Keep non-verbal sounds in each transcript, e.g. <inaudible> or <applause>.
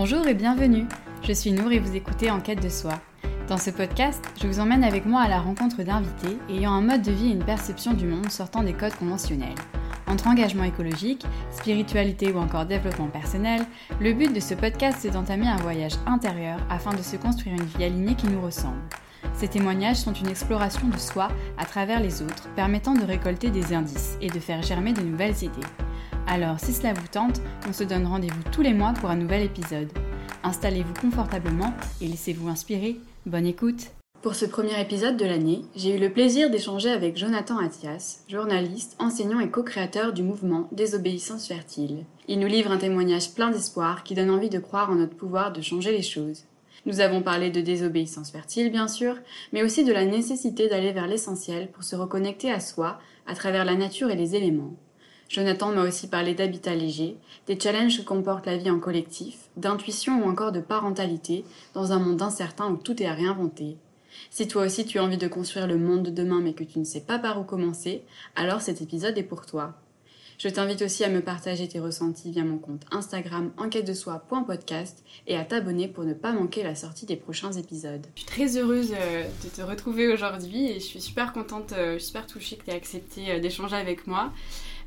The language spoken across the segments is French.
Bonjour et bienvenue. Je suis Nour et vous écoutez En quête de soi. Dans ce podcast, je vous emmène avec moi à la rencontre d'invités ayant un mode de vie et une perception du monde sortant des codes conventionnels. Entre engagement écologique, spiritualité ou encore développement personnel, le but de ce podcast est d'entamer un voyage intérieur afin de se construire une vie alignée qui nous ressemble. Ces témoignages sont une exploration de soi à travers les autres, permettant de récolter des indices et de faire germer de nouvelles idées. Alors si cela vous tente, on se donne rendez-vous tous les mois pour un nouvel épisode. Installez-vous confortablement et laissez-vous inspirer. Bonne écoute Pour ce premier épisode de l'année, j'ai eu le plaisir d'échanger avec Jonathan Athias, journaliste, enseignant et co-créateur du mouvement Désobéissance fertile. Il nous livre un témoignage plein d'espoir qui donne envie de croire en notre pouvoir de changer les choses. Nous avons parlé de désobéissance fertile, bien sûr, mais aussi de la nécessité d'aller vers l'essentiel pour se reconnecter à soi à travers la nature et les éléments. Jonathan m'a aussi parlé d'habitat léger, des challenges que comporte la vie en collectif, d'intuition ou encore de parentalité dans un monde incertain où tout est à réinventer. Si toi aussi tu as envie de construire le monde de demain mais que tu ne sais pas par où commencer, alors cet épisode est pour toi. Je t'invite aussi à me partager tes ressentis via mon compte Instagram enquête de soi.podcast et à t'abonner pour ne pas manquer la sortie des prochains épisodes. Je suis très heureuse euh, de te retrouver aujourd'hui et je suis super contente, euh, super touchée que tu aies accepté euh, d'échanger avec moi.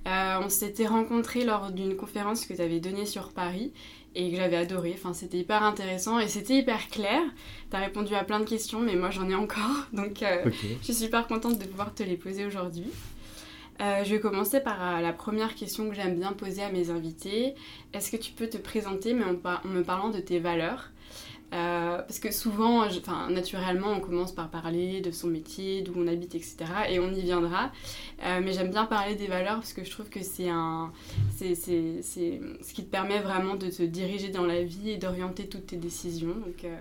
Euh, on s'était rencontrés lors d'une conférence que tu avais donnée sur Paris et que j'avais adoré. Enfin, c'était hyper intéressant et c'était hyper clair. Tu as répondu à plein de questions, mais moi j'en ai encore. <laughs> Donc, euh, je suis super contente de pouvoir te les poser aujourd'hui. Euh, je vais commencer par la première question que j'aime bien poser à mes invités. Est-ce que tu peux te présenter, mais en me parlant de tes valeurs? Euh, parce que souvent, enfin, naturellement, on commence par parler de son métier, d'où on habite, etc. Et on y viendra. Euh, mais j'aime bien parler des valeurs parce que je trouve que c'est un, c'est, c'est, c'est ce qui te permet vraiment de te diriger dans la vie et d'orienter toutes tes décisions. Donc, euh,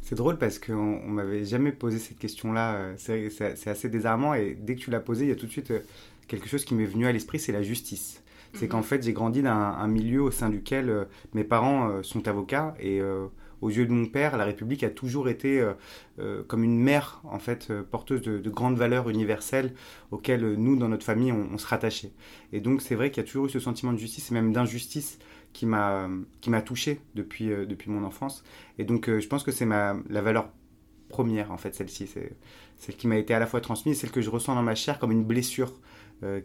C'est drôle parce qu'on on, m'avait jamais posé cette question-là. C'est, c'est, assez désarmant et dès que tu l'as posé, il y a tout de suite quelque chose qui m'est venu à l'esprit, c'est la justice. C'est mhm. qu'en fait, j'ai grandi dans un, milieu au sein duquel mes parents sont avocats et aux yeux de mon père, la République a toujours été euh, euh, comme une mère, en fait, euh, porteuse de, grandes valeurs universelles auxquelles nous, dans notre famille, on, se rattachait. Et donc, c'est vrai qu'il y a toujours eu ce sentiment de justice et même d'injustice qui m'a qui touché depuis depuis mon enfance. Et donc, je pense que c'est la valeur première, en fait, celle-ci, c'est celle qui m'a été à la fois transmise, celle que je ressens dans ma chair comme une blessure.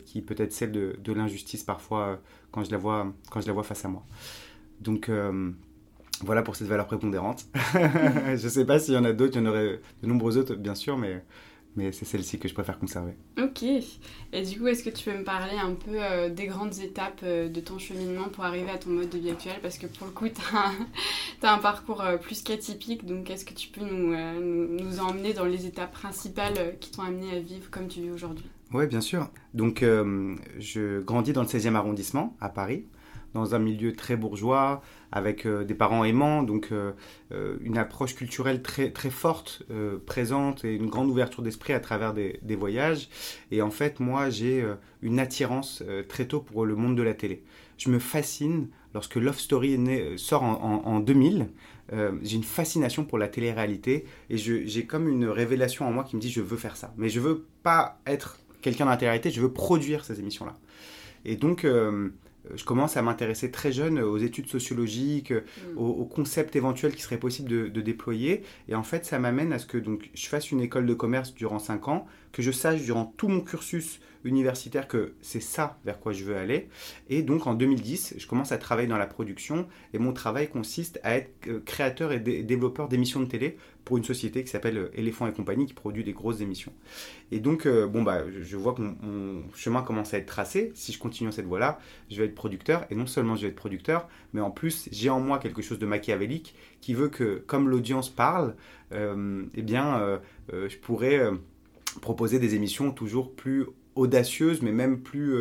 qui peut être celle de, de l'injustice parfois quand je la vois quand je la vois face à moi. Donc voilà pour cette valeur prépondérante. <laughs> je ne sais pas s'il y en a d'autres, il y en aurait de nombreux autres, bien sûr, mais, mais c'est celle-ci que je préfère conserver. Ok. Et du coup, est-ce que tu peux me parler un peu euh, des grandes étapes euh, de ton cheminement pour arriver à ton mode de vie actuel? Parce que pour le coup, <laughs> tu as, un parcours euh, plus qu'atypique, donc est-ce que tu peux nous, nous, emmener dans les étapes principales qui t'ont amené à vivre comme tu vis aujourd'hui? Oui, bien sûr. Donc, je grandis dans le 16e arrondissement, à Paris dans un milieu très bourgeois, avec euh, des parents aimants, donc euh, euh, une approche culturelle très, très forte, présente et une grande ouverture d'esprit à travers des, voyages. Et en fait, moi, j'ai une attirance très tôt pour le monde de la télé. Je me fascine lorsque Love Story sort en, en, 2000. j'ai une fascination pour la télé-réalité et j'ai comme une révélation en moi qui me dit je veux faire ça. Mais je veux pas être quelqu'un télé-réalité, je veux produire ces émissions-là. Et donc, je commence à m'intéresser très jeune aux études sociologiques, mm. aux, concepts éventuels qui seraient possibles de, déployer. Et en fait, ça m'amène à ce que donc, je fasse une école de commerce durant 5 ans, que je sache durant tout mon cursus universitaire que c'est ça vers quoi je veux aller. Et donc en 2010, je commence à travailler dans la production et mon travail consiste à être euh, créateur et développeur d'émissions de télé pour une société qui s'appelle Elephant et compagnie qui produit des grosses émissions. Et donc, euh, bon, bah, je vois que mon, chemin commence à être tracé. Si je continue cette voie-là, je vais être producteur. Et non seulement je vais être producteur, mais en plus, j'ai en moi quelque chose de machiavélique qui veut que, comme l'audience parle, euh, eh bien, euh, je pourrais proposer des émissions toujours plus audacieuses, mais même plus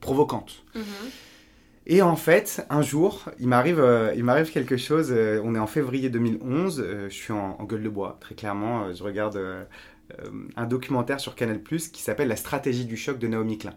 provocantes. Mm-hmm. Et en fait, un jour, il m'arrive, euh, il m'arrive quelque chose. Euh, on est en février 2011. Euh, je suis en, gueule de bois, très clairement. je regarde un documentaire sur Canal+ qui s'appelle La stratégie du choc de Naomi Klein.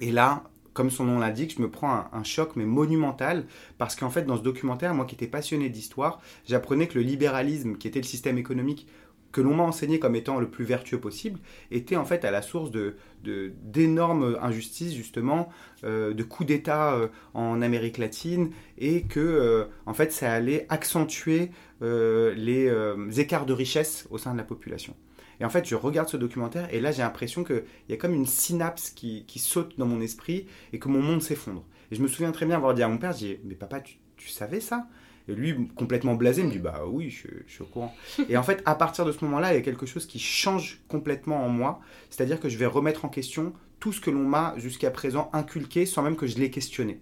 Et là, comme son nom l'indique, je me prends un, un, choc mais monumental parce qu'en fait, dans ce documentaire, moi qui étais passionné d'histoire, j'apprenais que le libéralisme, qui était le système économique que l'on m'a enseigné comme étant le plus vertueux possible, était en fait à la source de d'énormes injustices justement, euh, de coups d'État euh, en Amérique latine, et que euh, en fait ça allait accentuer les écarts de richesse au sein de la population. Et en fait, je regarde ce documentaire et là, j'ai l'impression qu'il y a comme une synapse qui, saute dans mon esprit et que mon monde s'effondre. Et je me souviens très bien avoir dit à mon père, dis, mais papa, tu savais ça? Et lui, complètement blasé, me dit Bah oui, je, suis au courant. <laughs> et en fait, à partir de ce moment-là, il y a quelque chose qui change complètement en moi. C'est-à-dire que je vais remettre en question tout ce que l'on m'a jusqu'à présent inculqué sans même que je l'ai questionné.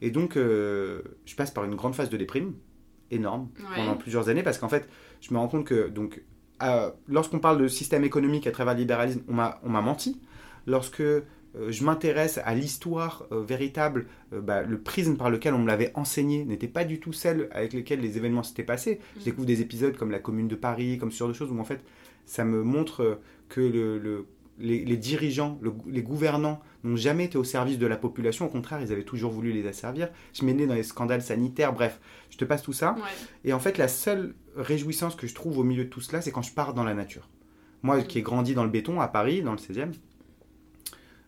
Et donc, euh, je passe par une grande phase de déprime, énorme, pendant plusieurs années, parce qu'en fait, je me rends compte que, donc, euh, lorsqu'on parle de système économique à travers le libéralisme, on m'a menti. Lorsque je m'intéresse à l'histoire euh, véritable, euh, bah, le prisme par lequel on me l'avait enseigné n'était pas du tout celle avec lesquelles les événements s'étaient passés. Je mm. découvre des épisodes comme la Commune de Paris, comme ce genre de choses où en fait ça me montre que le, les, dirigeants, les gouvernants n'ont jamais été au service de la population, au contraire, ils avaient toujours voulu les asservir. Je m'ai né dans les scandales sanitaires, bref, je te passe tout ça. Et en fait, la seule réjouissance que je trouve au milieu de tout cela, c'est quand je pars dans la nature. Moi mm. qui ai grandi dans le béton à Paris, dans le 16e,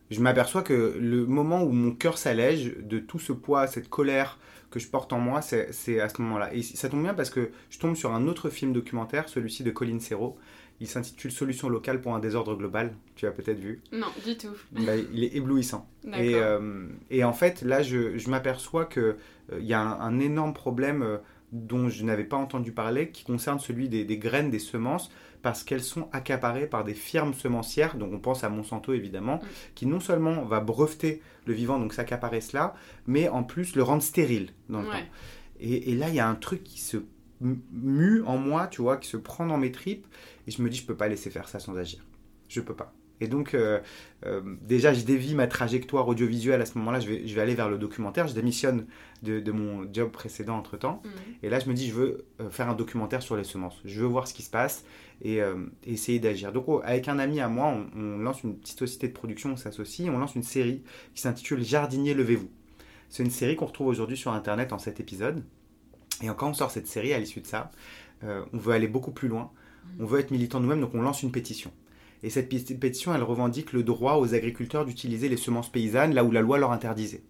je m'aperçois que le moment où mon cœur s'allège de tout ce poids, cette colère que je porte en moi, c'est à ce moment-là. Et ça tombe bien parce que je tombe sur un autre film documentaire, celui-ci de Colin Serrault. Il s'intitule Solution locale pour un désordre global. Tu as peut-être vu Non, du tout. Bah, il est éblouissant. Et, euh, et, en fait, là, je, je m'aperçois qu'il euh, y a un, énorme problème euh, dont je n'avais pas entendu parler, qui concerne celui des, des graines, des semences parce qu'elles sont accaparées par des firmes semencières, donc on pense à Monsanto évidemment, mm. qui non seulement va breveter le vivant, donc s'accaparer cela, mais en plus le rendre stérile dans le temps. Et, là, il y a un truc qui se mue en moi, tu vois, qui se prend dans mes tripes, et je me dis, je peux pas laisser faire ça sans agir. Je peux pas. Et donc, euh, euh, déjà, je dévie ma trajectoire audiovisuelle à ce moment-là. Je vais, je vais aller vers le documentaire. Je démissionne de, mon job précédent entre-temps. Mm. Et là, je me dis, je veux euh, faire un documentaire sur les semences. Je veux voir ce qui se passe et, essayer d'agir. Donc, oh, avec un ami à moi, on, lance une petite société de production, on s'associe. On lance une série qui s'intitule Jardinier, levez-vous. C'est une série qu'on retrouve aujourd'hui sur Internet en 7 épisodes. Et quand on sort cette série, à l'issue de ça, on veut aller beaucoup plus loin. On veut être militant nous-mêmes, donc on lance une pétition. Et cette pétition, elle revendique le droit aux agriculteurs d'utiliser les semences paysannes là où la loi leur interdisait.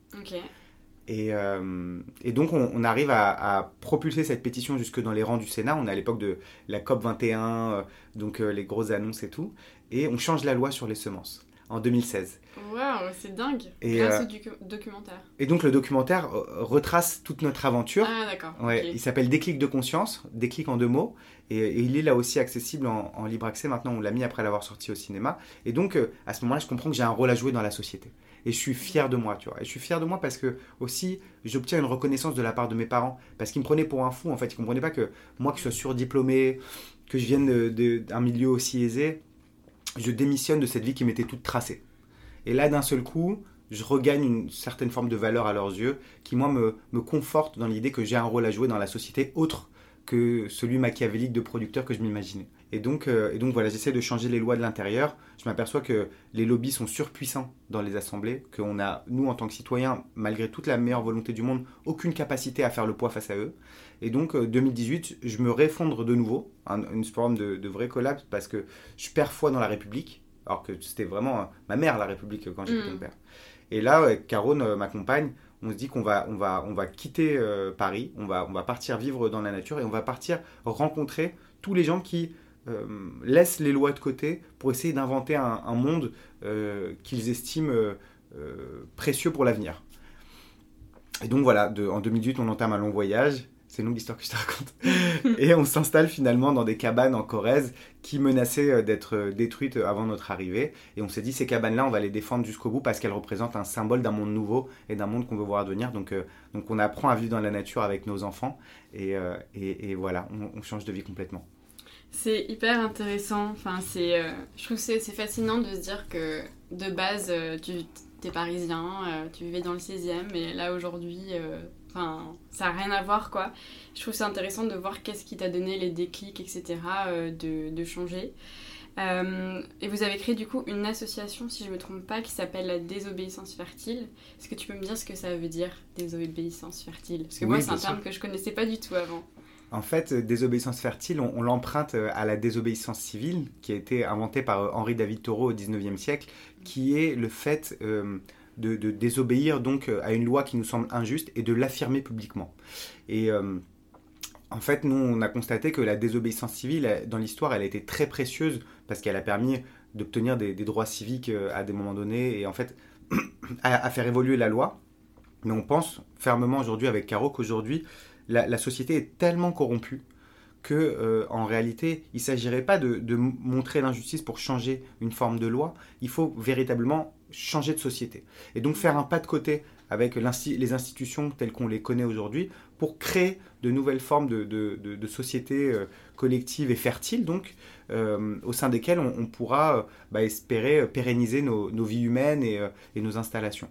Et, euh, et, donc, on, arrive à, propulser cette pétition jusque dans les rangs du Sénat. On est à l'époque de la COP 21, euh, donc euh, les grosses annonces et tout. Et on change la loi sur les semences en 2016. Waouh, c'est dingue. Et, Grâce au documentaire. Et donc le documentaire retrace toute notre aventure. Ah d'accord. Ouais, Il s'appelle Déclic de conscience, déclic en deux mots. Et, il est là aussi accessible en, libre accès. Maintenant, on l'a mis après l'avoir sorti au cinéma. Et donc, euh, à ce moment-là, je comprends que j'ai un rôle à jouer dans la société. Et je suis fier de moi, tu vois. Et je suis fier de moi parce que aussi, j'obtiens une reconnaissance de la part de mes parents. Parce qu'ils me prenaient pour un fou, en fait. Ils ne comprenaient pas que moi, que je sois surdiplômé, que je vienne d'un milieu aussi aisé, je démissionne de cette vie qui m'était toute tracée. Et là, d'un seul coup, je regagne une certaine forme de valeur à leurs yeux, qui moi me, me conforte dans l'idée que j'ai un rôle à jouer dans la société autre que celui machiavélique de producteur que je m'imaginais. Et donc, euh, et donc voilà, j'essaie de changer les lois de l'intérieur. Je m'aperçois que les lobbies sont surpuissants dans les assemblées, qu'on a, nous en tant que citoyens, malgré toute la meilleure volonté du monde, aucune capacité à faire le poids face à eux. Et donc, 2018, euh, je me réfondre de nouveau, une forme de, de, vrai collapse, parce que je perds foi dans la République, alors que c'était vraiment euh, ma mère, la République, quand j'étais mmh. mon père. Et là, Caron, ma compagne, on se dit qu'on va, on va, on va quitter euh, Paris, on va, on va partir vivre dans la nature et on va partir rencontrer tous les gens qui euh, laissent les lois de côté pour essayer d'inventer un, monde euh, qu'ils estiment précieux pour l'avenir. Et donc voilà, en 2018, on entame un long voyage c'est nous l'histoire que je te raconte. <laughs> et on s'installe finalement dans des cabanes en Corrèze qui menaçaient euh, d'être euh, détruites avant notre arrivée. Et on s'est dit, ces cabanes-là, on va les défendre jusqu'au bout parce qu'elles représentent un symbole d'un monde nouveau et d'un monde qu'on veut voir advenir. Donc, euh, donc on apprend à vivre dans la nature avec nos enfants. Et, et, voilà, on, change de vie complètement. C'est hyper intéressant. Enfin, je trouve que c'est fascinant de se dire que de base, tu es parisien, tu vivais dans le 16e, et là aujourd'hui Enfin, ça n'a rien à voir, quoi. Je trouve ça intéressant de voir qu'est-ce qui t'a donné les déclics, etc., euh, de, de, changer. Euh, et vous avez créé du coup une association, si je ne me trompe pas, qui s'appelle la désobéissance fertile. Est-ce que tu peux me dire ce que ça veut dire, désobéissance fertile? Parce que moi, c'est un terme que je connaissais pas du tout avant. En fait, désobéissance fertile, on, l'emprunte à la désobéissance civile, qui a été inventée par Henri David Thoreau au XIXe siècle, qui est le fait de, désobéir donc à une loi qui nous semble injuste et de l'affirmer publiquement. Et en fait, nous, on a constaté que la désobéissance civile, dans l'histoire, elle a été très précieuse parce qu'elle a permis d'obtenir des, droits civiques à des moments donnés et en fait <clears throat> à faire évoluer la loi. Mais on pense fermement aujourd'hui avec Caro qu'aujourd'hui, la, société est tellement corrompue que euh, en réalité, il ne s'agirait pas de, montrer l'injustice pour changer une forme de loi, il faut véritablement changer de société. Et donc faire un pas de côté avec les institutions telles qu'on les connaît aujourd'hui pour créer de nouvelles formes de, de, sociétés euh, collectives et fertiles, donc, euh, au sein desquelles on, pourra euh, bah, espérer pérenniser nos, vies humaines et, nos installations.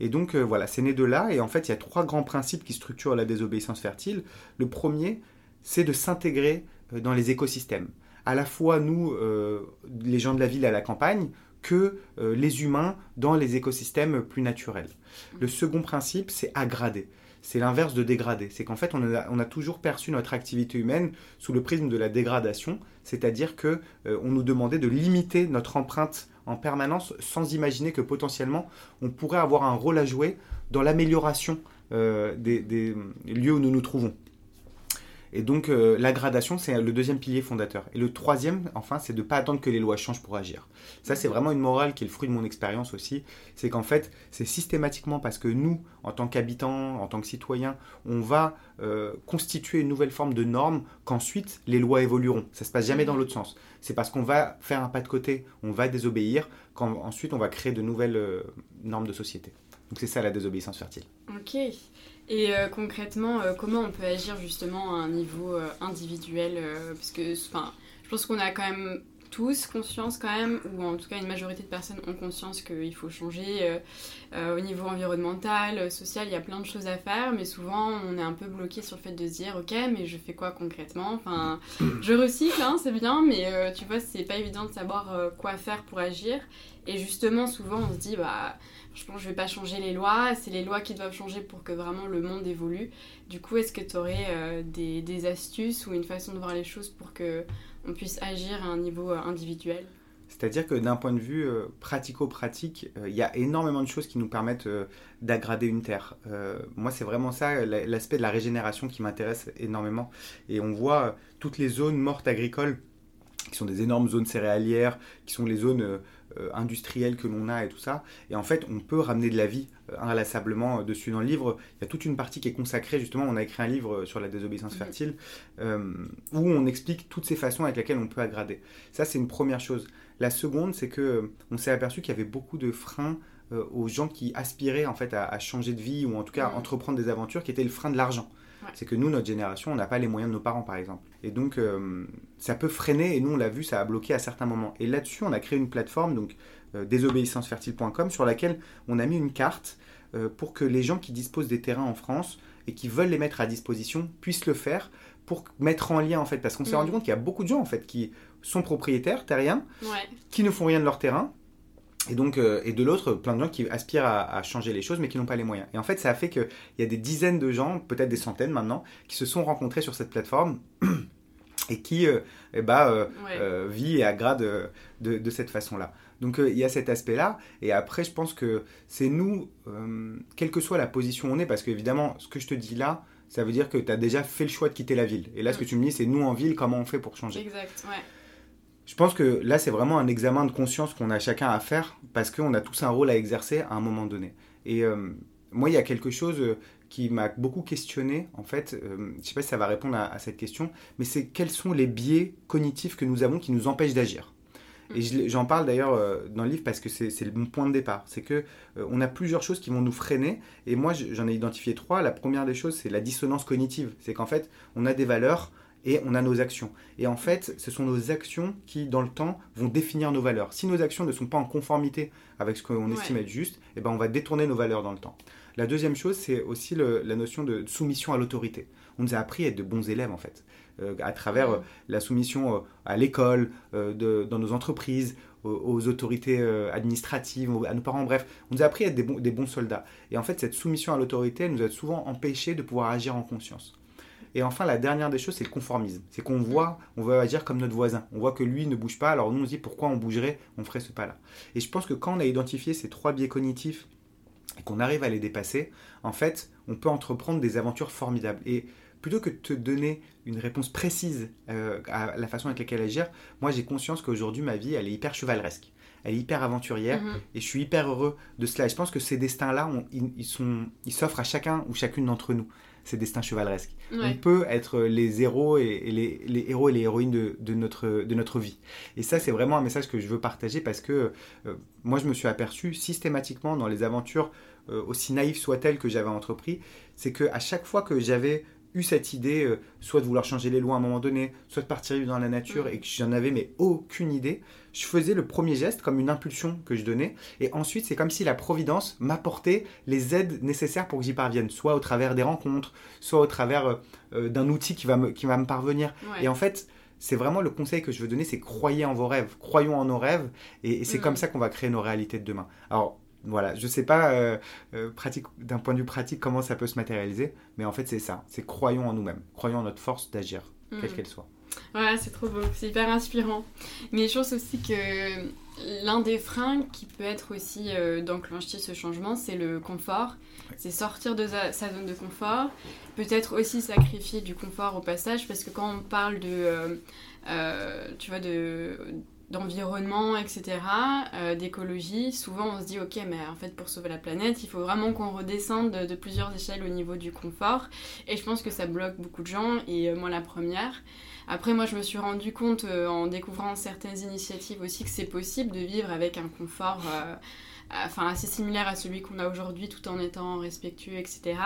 Et donc, voilà, c'est né de là, et en fait, il y a trois grands principes qui structurent la désobéissance fertile. Le premier, c'est de s'intégrer dans les écosystèmes. À la fois, nous, les gens de la ville à la campagne, que les humains dans les écosystèmes plus naturels. Le second principe, c'est aggrader c'est l'inverse de dégrader. C'est qu'en fait, on a, toujours perçu notre activité humaine sous le prisme de la dégradation, c'est-à-dire que euh, on nous demandait de limiter notre empreinte en permanence sans imaginer que potentiellement on pourrait avoir un rôle à jouer dans l'amélioration euh, des lieux où nous nous trouvons. Et donc euh, la gradation, c'est le deuxième pilier fondateur. Et le troisième, enfin, c'est de ne pas attendre que les lois changent pour agir. Ça, c'est vraiment une morale qui est le fruit de mon expérience aussi. C'est qu'en fait, c'est systématiquement parce que nous, en tant qu'habitants, en tant que citoyens, on va euh, constituer une nouvelle forme de norme qu'ensuite les lois évolueront. Ça se passe jamais dans l'autre sens. C'est parce qu'on va faire un pas de côté, on va désobéir, qu'ensuite on va créer de nouvelles euh, normes de société. Donc c'est ça la désobéissance fertile. Ok. Et euh, concrètement, euh, comment on peut agir justement à un niveau euh, individuel Parce que je pense qu'on a quand même tous conscience quand même, ou en tout cas une majorité de personnes ont conscience qu'il faut changer au niveau environnemental, social, il y a plein de choses à faire, mais souvent on est un peu bloqué sur le fait de se dire ok mais je fais quoi concrètement? Enfin je recycle, hein, c'est bien, mais tu vois c'est pas évident de savoir quoi faire pour agir. Et justement souvent on se dit bah je pense que je vais pas changer les lois, c'est les lois qui doivent changer pour que vraiment le monde évolue. Du coup, est-ce que tu aurais euh, des, astuces ou une façon de voir les choses pour que on puisse agir à un niveau euh, individuel? C'est-à-dire que d'un point de vue euh, pratico-pratique, il y a énormément de choses qui nous permettent d'aggrader une terre. moi, c'est vraiment ça, l'aspect de la régénération qui m'intéresse énormément. Et on voit toutes les zones mortes agricoles, qui sont des énormes zones céréalières, qui sont les zones euh, industriel que l'on a et tout ça. Et en fait, on peut ramener de la vie euh, inlassablement euh, dessus dans le livre. Il y a toute une partie qui est consacrée, justement, on a écrit un livre sur la désobéissance mhm. fertile, où on explique toutes ces façons avec lesquelles on peut aggrader. Ça, c'est une première chose. La seconde, c'est que on s'est aperçu qu'il y avait beaucoup de freins aux gens qui aspiraient en fait à, changer de vie ou en tout cas à mhm. entreprendre des aventures qui étaient le frein de l'argent. C'est que nous, notre génération, on n'a pas les moyens de nos parents, par exemple. Et donc, euh, ça peut freiner, et nous, on l'a vu, ça a bloqué à certains moments. Et là-dessus, on a créé une plateforme, donc euh, désobéissancefertile.com, sur laquelle on a mis une carte euh, pour que les gens qui disposent des terrains en France et qui veulent les mettre à disposition puissent le faire pour mettre en lien, en fait. Parce qu'on s'est mm. rendu compte qu'il y a beaucoup de gens, en fait, qui sont propriétaires terriens, qui ne font rien de leur terrain, et donc, euh, et de l'autre, plein de gens qui aspirent à, changer les choses mais qui n'ont pas les moyens. Et en fait, ça a fait qu'il y a des dizaines de gens, peut-être des centaines maintenant, qui se sont rencontrés sur cette plateforme <clears throat> et qui euh, eh ben, euh, vit et agrade de, cette façon-là. Donc il y a cet aspect-là. Et après, je pense que c'est nous, quelle que soit la position où on est, parce qu'évidemment, ce que je te dis là, ça veut dire que tu as déjà fait le choix de quitter la ville. Et là, ce que mm. tu me dis, c'est nous en ville, comment on fait pour changer Exact, ouais. Je pense que là, c'est vraiment un examen de conscience qu'on a chacun à faire parce qu'on a tous un rôle à exercer à un moment donné. Et euh, moi, il y a quelque chose euh, qui m'a beaucoup questionné, en fait, euh, je ne sais pas si ça va répondre à, cette question, mais c'est quels sont les biais cognitifs que nous avons qui nous empêchent d'agir. Et j'en parle d'ailleurs dans le livre parce que c'est mon point de départ. C'est que a plusieurs choses qui vont nous freiner. Et moi, j'en ai identifié trois. La première des choses, c'est la dissonance cognitive. C'est qu'en fait, on a des valeurs et on a nos actions. Et en fait, ce sont nos actions qui, dans le temps, vont définir nos valeurs. Si nos actions ne sont pas en conformité avec ce qu'on estime être juste, eh ben, on va détourner nos valeurs dans le temps. La deuxième chose, c'est aussi la notion de soumission à l'autorité. On nous a appris à être de bons élèves, en fait, euh, à travers euh, la soumission euh, à l'école, dans nos entreprises, aux, autorités administratives, à nos parents, bref. On nous a appris à être des des bons soldats. Et en fait, cette soumission à l'autorité, nous a souvent empêché de pouvoir agir en conscience. Et enfin, la dernière des choses, c'est le conformisme. C'est qu'on voit, on veut agir comme notre voisin. On voit que lui ne bouge pas, alors nous on se dit pourquoi on bougerait, on ferait ce pas-là. Et je pense que quand on a identifié ces trois biais cognitifs et qu'on arrive à les dépasser, en fait, on peut entreprendre des aventures formidables. Et plutôt que de te donner une réponse précise euh, à la façon avec laquelle agir, moi j'ai conscience qu'aujourd'hui ma vie elle est hyper chevaleresque, elle est hyper aventurière Mhm. et je suis hyper heureux de cela. Et je pense que ces destins-là, ils s'offrent à chacun ou chacune d'entre nous, ces destins chevaleresques. On peut être les héros et, et les, les héros et les héroïnes de, de notre, de notre vie. Et ça, c'est vraiment un message que je veux partager parce que euh, moi, je me suis aperçu systématiquement dans les aventures, euh, aussi naïves soient-elles que j'avais entrepris, c'est que à chaque fois que j'avais eu cette idée, euh, soit de vouloir changer les lois à un moment donné, soit de partir vivre dans la nature et que j'en avais mais aucune idée, je faisais le premier geste comme une impulsion que je donnais et ensuite c'est comme si la providence m'apportait les aides nécessaires pour que j'y parvienne, soit au travers des rencontres, soit au travers euh, euh, d'un outil qui va me, qui va me parvenir. Ouais. Et en fait, c'est vraiment le conseil que je veux donner, c'est croyez en vos rêves, croyons en nos rêves, et, et c'est Mm. comme ça qu'on va créer nos réalités de demain. Alors voilà, je sais pas euh, euh, pratique, d'un point de vue pratique comment ça peut se matérialiser, mais en fait c'est ça, c'est croyons en nous-mêmes, croyons en notre force d'agir, quelle Mhm. qu'elle soit. Ouais, c'est trop beau, c'est hyper inspirant. Mais je pense aussi que l'un des freins qui peut être aussi euh, d'enclencher ce changement, c'est le confort. C'est sortir de sa, zone de confort. Peut-être aussi sacrifier du confort au passage, parce que quand on parle de, euh, tu vois, de d'environnement, etc., euh, d'écologie, souvent on se dit ok mais en fait pour sauver la planète il faut vraiment qu'on redescende de, plusieurs échelles au niveau du confort et je pense que ça bloque beaucoup de gens et euh, moi la première après, moi, je me suis rendu compte euh, en découvrant certaines initiatives aussi que c'est possible de vivre avec un confort enfin, assez similaire à celui qu'on a aujourd'hui tout en étant respectueux, etc.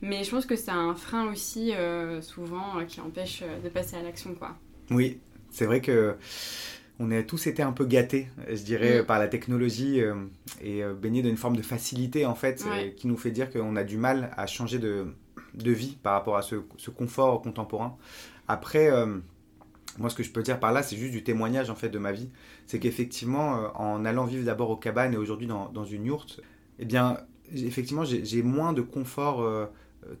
Mais je pense que c'est un frein aussi, souvent, qui empêche de passer à l'action, quoi. Oui, c'est vrai que on a tous été un peu gâtés, je dirais, Mm. par la technologie euh, et euh, baignés d'une forme de facilité en fait, Ouais. euh, qui nous fait dire qu'on a du mal à changer de, de vie par rapport à ce, ce confort contemporain. Après, euh, moi ce que je peux dire par là, c'est juste du témoignage en fait de ma vie. C'est qu'effectivement, en allant vivre d'abord aux cabanes et aujourd'hui dans, dans une yourte, eh bien, effectivement, j'ai moins de confort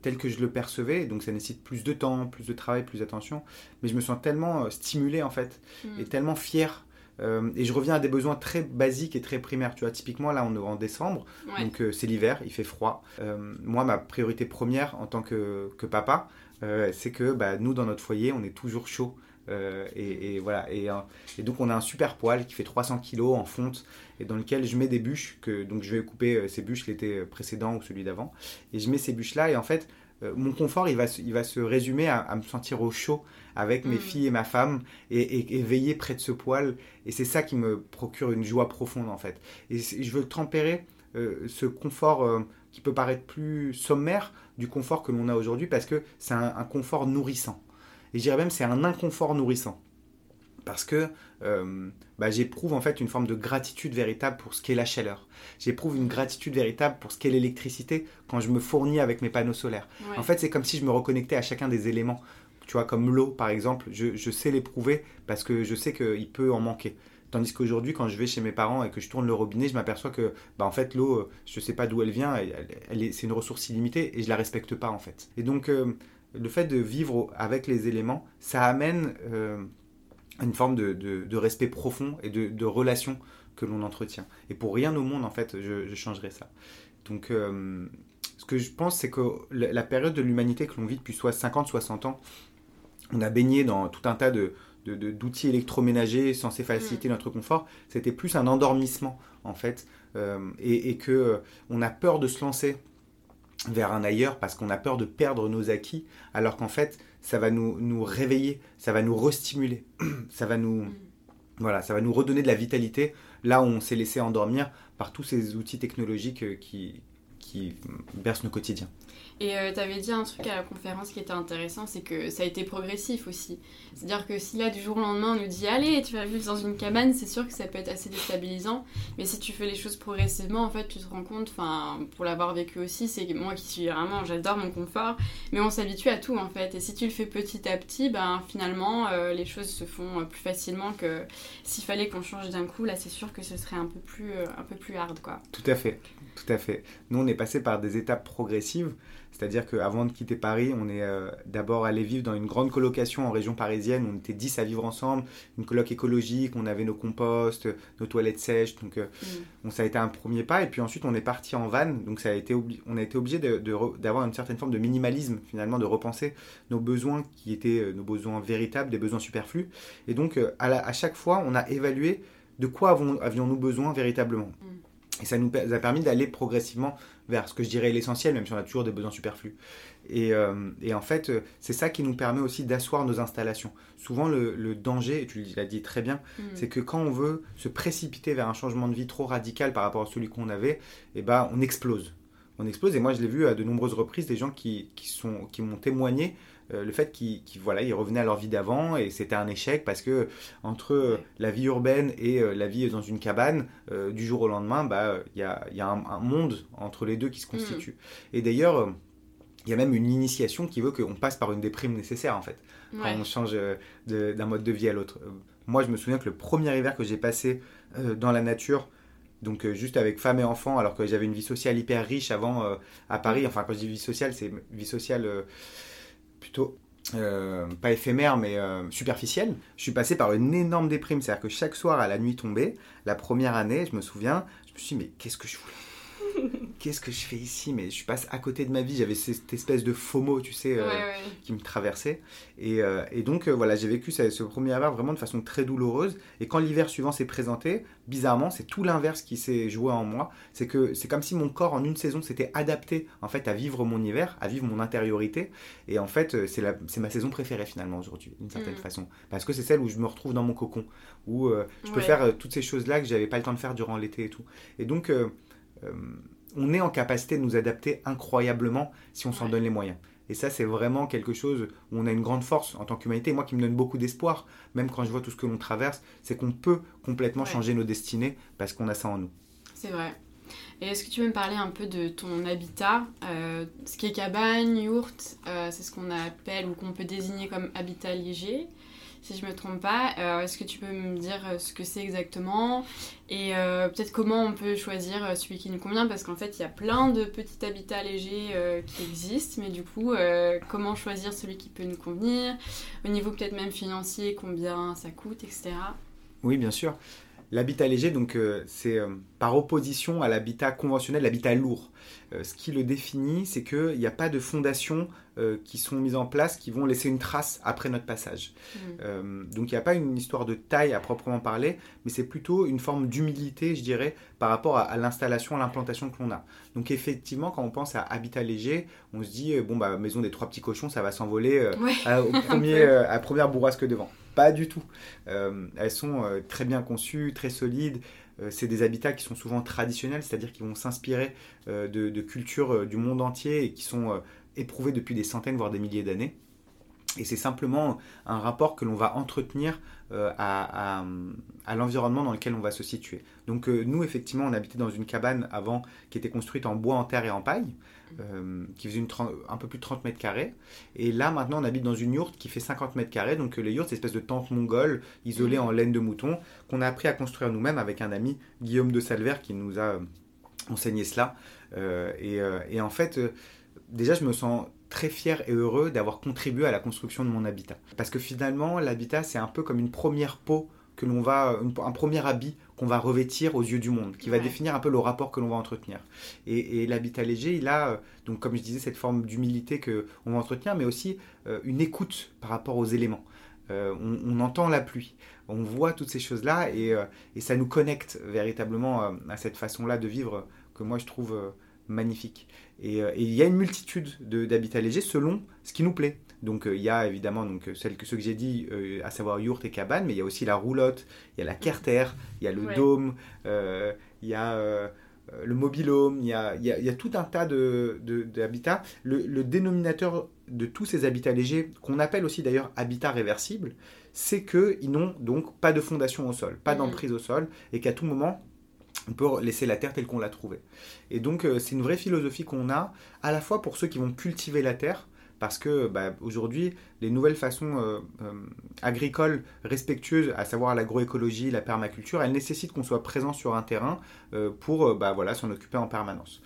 tel que je le percevais, donc ça nécessite plus de temps, plus de travail, plus d'attention mais je me sens tellement euh, stimulé en fait Mm. et tellement fier. Euh, et je reviens à des besoins très basiques et très primaires. Tu vois, typiquement là, on est en décembre, Ouais. donc euh, c'est l'hiver, il fait froid. Euh, moi, ma priorité première en tant que, que papa, euh, c'est que bah, nous, dans notre foyer, on est toujours chaud. Euh, et, et voilà. Et, euh, et donc, on a un super poêle qui fait 300 kilos en fonte et dans lequel je mets des bûches. Que, donc, je vais couper euh, ces bûches l'été précédent ou celui d'avant. Et je mets ces bûches-là. Et en fait, euh, mon confort, il va, se- il va se résumer à, à me sentir au chaud avec mes Mm. filles et ma femme et, et- et veiller près de ce poêle. Et c'est ça qui me procure une joie profonde en fait. Et je veux tempérer euh, ce confort qui peut paraître plus sommaire du confort que l'on a aujourd'hui parce que c'est un, un confort nourrissant. Et je dirais même c'est un inconfort nourrissant. Parce que euh, bah, j'éprouve en fait une forme de gratitude véritable pour ce qu'est la chaleur. J'éprouve une gratitude véritable pour ce qu'est l'électricité quand je me fournis avec mes panneaux solaires. Ouais. En fait, c'est comme si je me reconnectais à chacun des éléments. Tu vois, comme l'eau, par exemple, je, je sais l'éprouver parce que je sais qu'il peut en manquer. Tandis qu'aujourd'hui, quand je vais chez mes parents et que je tourne le robinet, je m'aperçois que, bah, en fait, l'eau, euh, je sais pas d'où elle vient, elle, elle- elle est- c'est une ressource illimitée et je la respecte pas, en fait. Et donc, euh, le fait de vivre avec les éléments, ça amène euh, une forme de, de- de respect profond et de, de relation que l'on entretient. Et pour rien au monde, en fait, je, je changerais ça. Donc, euh, ce que je pense, c'est que la, période de l'humanité que l'on vit depuis soit 50, 60 ans, on a baigné dans tout un tas de d'outils électroménagers censés faciliter notre confort, c'était plus un endormissement en fait, euh, et, et que euh, on a peur de se lancer vers un ailleurs parce qu'on a peur de perdre nos acquis, alors qu'en fait ça va nous, nous réveiller, ça va nous restimuler, <clears throat> ça va nous, Mm. voilà, ça va nous redonner de la vitalité là où on s'est laissé endormir par tous ces outils technologiques euh, qui, qui bercent nos quotidiens. Et tu avais dit un truc à la conférence qui était intéressant, c'est que ça a été progressif aussi. C'est-à-dire que si là, du jour au lendemain, on nous dit Allez, tu vas vivre dans une cabane, c'est sûr que ça peut être assez déstabilisant. Mais si tu fais les choses progressivement, en fait, tu te rends compte, enfin, pour l'avoir vécu aussi, c'est moi qui suis vraiment, j'adore mon confort, mais on s'habitue à tout en fait. Et si tu le fais petit à petit, ben finalement, euh, les choses se font euh, plus facilement que s'il fallait qu'on change d'un coup. Là, c'est sûr que ce serait un peu plus, euh, un peu plus hard, quoi. Tout à fait, tout à fait. Nous, on est passé par des étapes progressives. C'est-à-dire qu'avant de quitter Paris, on est euh, d'abord allé vivre dans une grande colocation en région parisienne. On était 10 à vivre ensemble, une coloc écologique, on avait nos composts, nos toilettes sèches. Donc euh, mm. ça a été un premier pas. Et puis ensuite, on est parti en van. Donc ça a été on a été obligé d'avoir une certaine forme de minimalisme, finalement, de repenser nos besoins qui étaient euh, nos besoins véritables, des besoins superflus. Et donc à, à, chaque fois, on a évalué de quoi avions-nous besoin véritablement. Mm. Et ça nous a permis d'aller progressivement vers ce que je dirais l'essentiel, même si on a toujours des besoins superflus. Et, euh, et en fait, euh, c'est ça qui nous permet aussi d'asseoir nos installations. Souvent, le, danger, et tu l'as dit très bien, mm. c'est que quand on veut se précipiter vers un changement de vie trop radical par rapport à celui qu'on avait, eh ben, on explose. On explose. Et moi, je l'ai vu à de nombreuses reprises, des gens qui, qui, sont, qui m'ont témoigné le fait qu'ils voilà, ils revenaient à leur vie d'avant et c'était un échec parce que entre euh, la vie urbaine et euh, la vie dans une cabane, du jour au lendemain, bah, il y a, y a un, monde entre les deux qui se constitue. Mm. Et d'ailleurs, il y a même une initiation qui veut qu'on passe par une déprime nécessaire en fait, quand on change d'un mode de vie à l'autre. Moi, je me souviens que le premier hiver que j'ai passé dans la nature, donc juste avec femme et enfants, alors que j'avais une vie sociale hyper riche avant à Paris. Enfin, quand je dis vie sociale, c'est vie sociale plutôt euh, pas éphémère mais euh, superficielle, je suis passé par une énorme déprime. C'est-à-dire que chaque soir à la nuit tombée, la première année, je me souviens, je me suis dit mais qu'est-ce que je voulais? <laughs> qu'est-ce que je fais ici? Mais je passe à côté de ma vie. J'avais cette espèce de FOMO, tu sais, euh, qui me traversait. Et, euh, donc, euh, voilà, j'ai vécu ce, premier hiver vraiment de façon très douloureuse. Et quand l'hiver suivant s'est présenté, bizarrement, c'est tout l'inverse qui s'est joué en moi. C'est que c'est comme si mon corps, en une saison, s'était adapté en fait à vivre mon hiver, à vivre mon intériorité. Et en fait, c'est ma saison préférée finalement aujourd'hui, d'une certaine mm. façon. Parce que c'est celle où je me retrouve dans mon cocon, où je peux faire toutes ces choses-là que j'avais pas le temps de faire durant l'été et tout. Et donc, euh, on est en capacité de nous adapter incroyablement si on s'en donne les moyens. Et ça, c'est vraiment quelque chose où on a une grande force en tant qu'humanité. Moi qui me donne beaucoup d'espoir, même quand je vois tout ce que l'on traverse, c'est qu'on peut complètement changer nos destinées parce qu'on a ça en nous. C'est vrai. Et est-ce que tu veux me parler un peu de ton habitat euh, Ce qui est cabane, yourte, euh, c'est ce qu'on appelle ou qu'on peut désigner comme habitat léger? Si je me trompe pas. Euh, est-ce que tu peux me dire euh, ce que c'est exactement et euh, peut-être comment on peut choisir celui qui nous convient? Parce qu'en fait il y a plein de petits habitats légers qui existent, mais du coup comment choisir celui qui peut nous convenir? Au niveau peut-être même financier, combien ça coûte, etc. Oui, bien sûr. L'habitat léger, donc, c'est par opposition à l'habitat conventionnel, l'habitat lourd. ce qui le définit, c'est qu'il n'y a pas de fondation euh, qui sont mises en place qui vont laisser une trace après notre passage. Mm. Euh, donc il n'y a pas une histoire de taille à proprement parler, mais c'est plutôt une forme d'humilité, je dirais, par rapport à, l'installation, à l'implantation que l'on a. Donc effectivement, quand on pense à habitat léger, on se dit, euh, bon, bah, maison des trois petits cochons, ça va s'envoler à, au <laughs> premier, à première bourrasque devant. Pas du tout. elles sont très bien conçues, très solides c'est des habitats qui sont souvent traditionnels, c'est-à-dire qui vont s'inspirer de, de, cultures du monde entier et qui sont éprouvé depuis des centaines, voire des milliers d'années. Et c'est simplement un rapport que l'on va entretenir euh, à, l'environnement dans lequel on va se situer. Donc euh, nous, effectivement, on habitait dans une cabane avant qui était construite en bois, en terre et en paille, euh, qui faisait une un peu plus de 30 mètres carrés. Et là, maintenant, on habite dans une yourte qui fait 50 mètres carrés. Donc les yourtes, c'est une espèce de tente mongole isolée en laine de mouton qu'on a appris à construire nous-mêmes avec un ami, Guillaume de Salver, qui nous a enseigné cela. Et, et, en fait déjà, je me sens très fier et heureux d'avoir contribué à la construction de mon habitat. Parce que finalement, l'habitat, c'est un peu comme une première peau que l'on va, un premier habit qu'on va revêtir aux yeux du monde, qui va définir un peu le rapport que l'on va entretenir. Et, l'habitat léger, il a, euh, donc comme je disais, cette forme d'humilité que on va entretenir, mais aussi euh, une écoute par rapport aux éléments. Euh, on, entend la pluie, on voit toutes ces choses-là, et, et, ça nous connecte véritablement à cette façon-là de vivre que moi je trouve magnifique. Euh, et, il y a une multitude d'habitats légers selon ce qui nous plaît. Donc euh, il y a évidemment donc, celles que, ceux que j'ai dit, euh, à savoir yourte et cabane, mais il y a aussi la roulotte, il y a la kerter, il y a le dôme, il y a le mobilhome, il y a, il, y a, tout un tas d'habitats. De, le, le, dénominateur de tous ces habitats légers, qu'on appelle aussi d'ailleurs habitats réversibles, c'est qu'ils n'ont donc pas de fondation au sol, pas mmh. d'emprise au sol, et qu'à tout moment, on peut laisser la terre telle qu'on l'a trouvée. Et donc, euh, c'est une vraie philosophie qu'on a, à la fois pour ceux qui vont cultiver la terre, parce que bah, aujourd'hui, les nouvelles façons euh, euh, agricoles respectueuses, à savoir l'agroécologie, la permaculture, elles nécessitent qu'on soit présent sur un terrain pour bah, voilà, s'en occuper en permanence.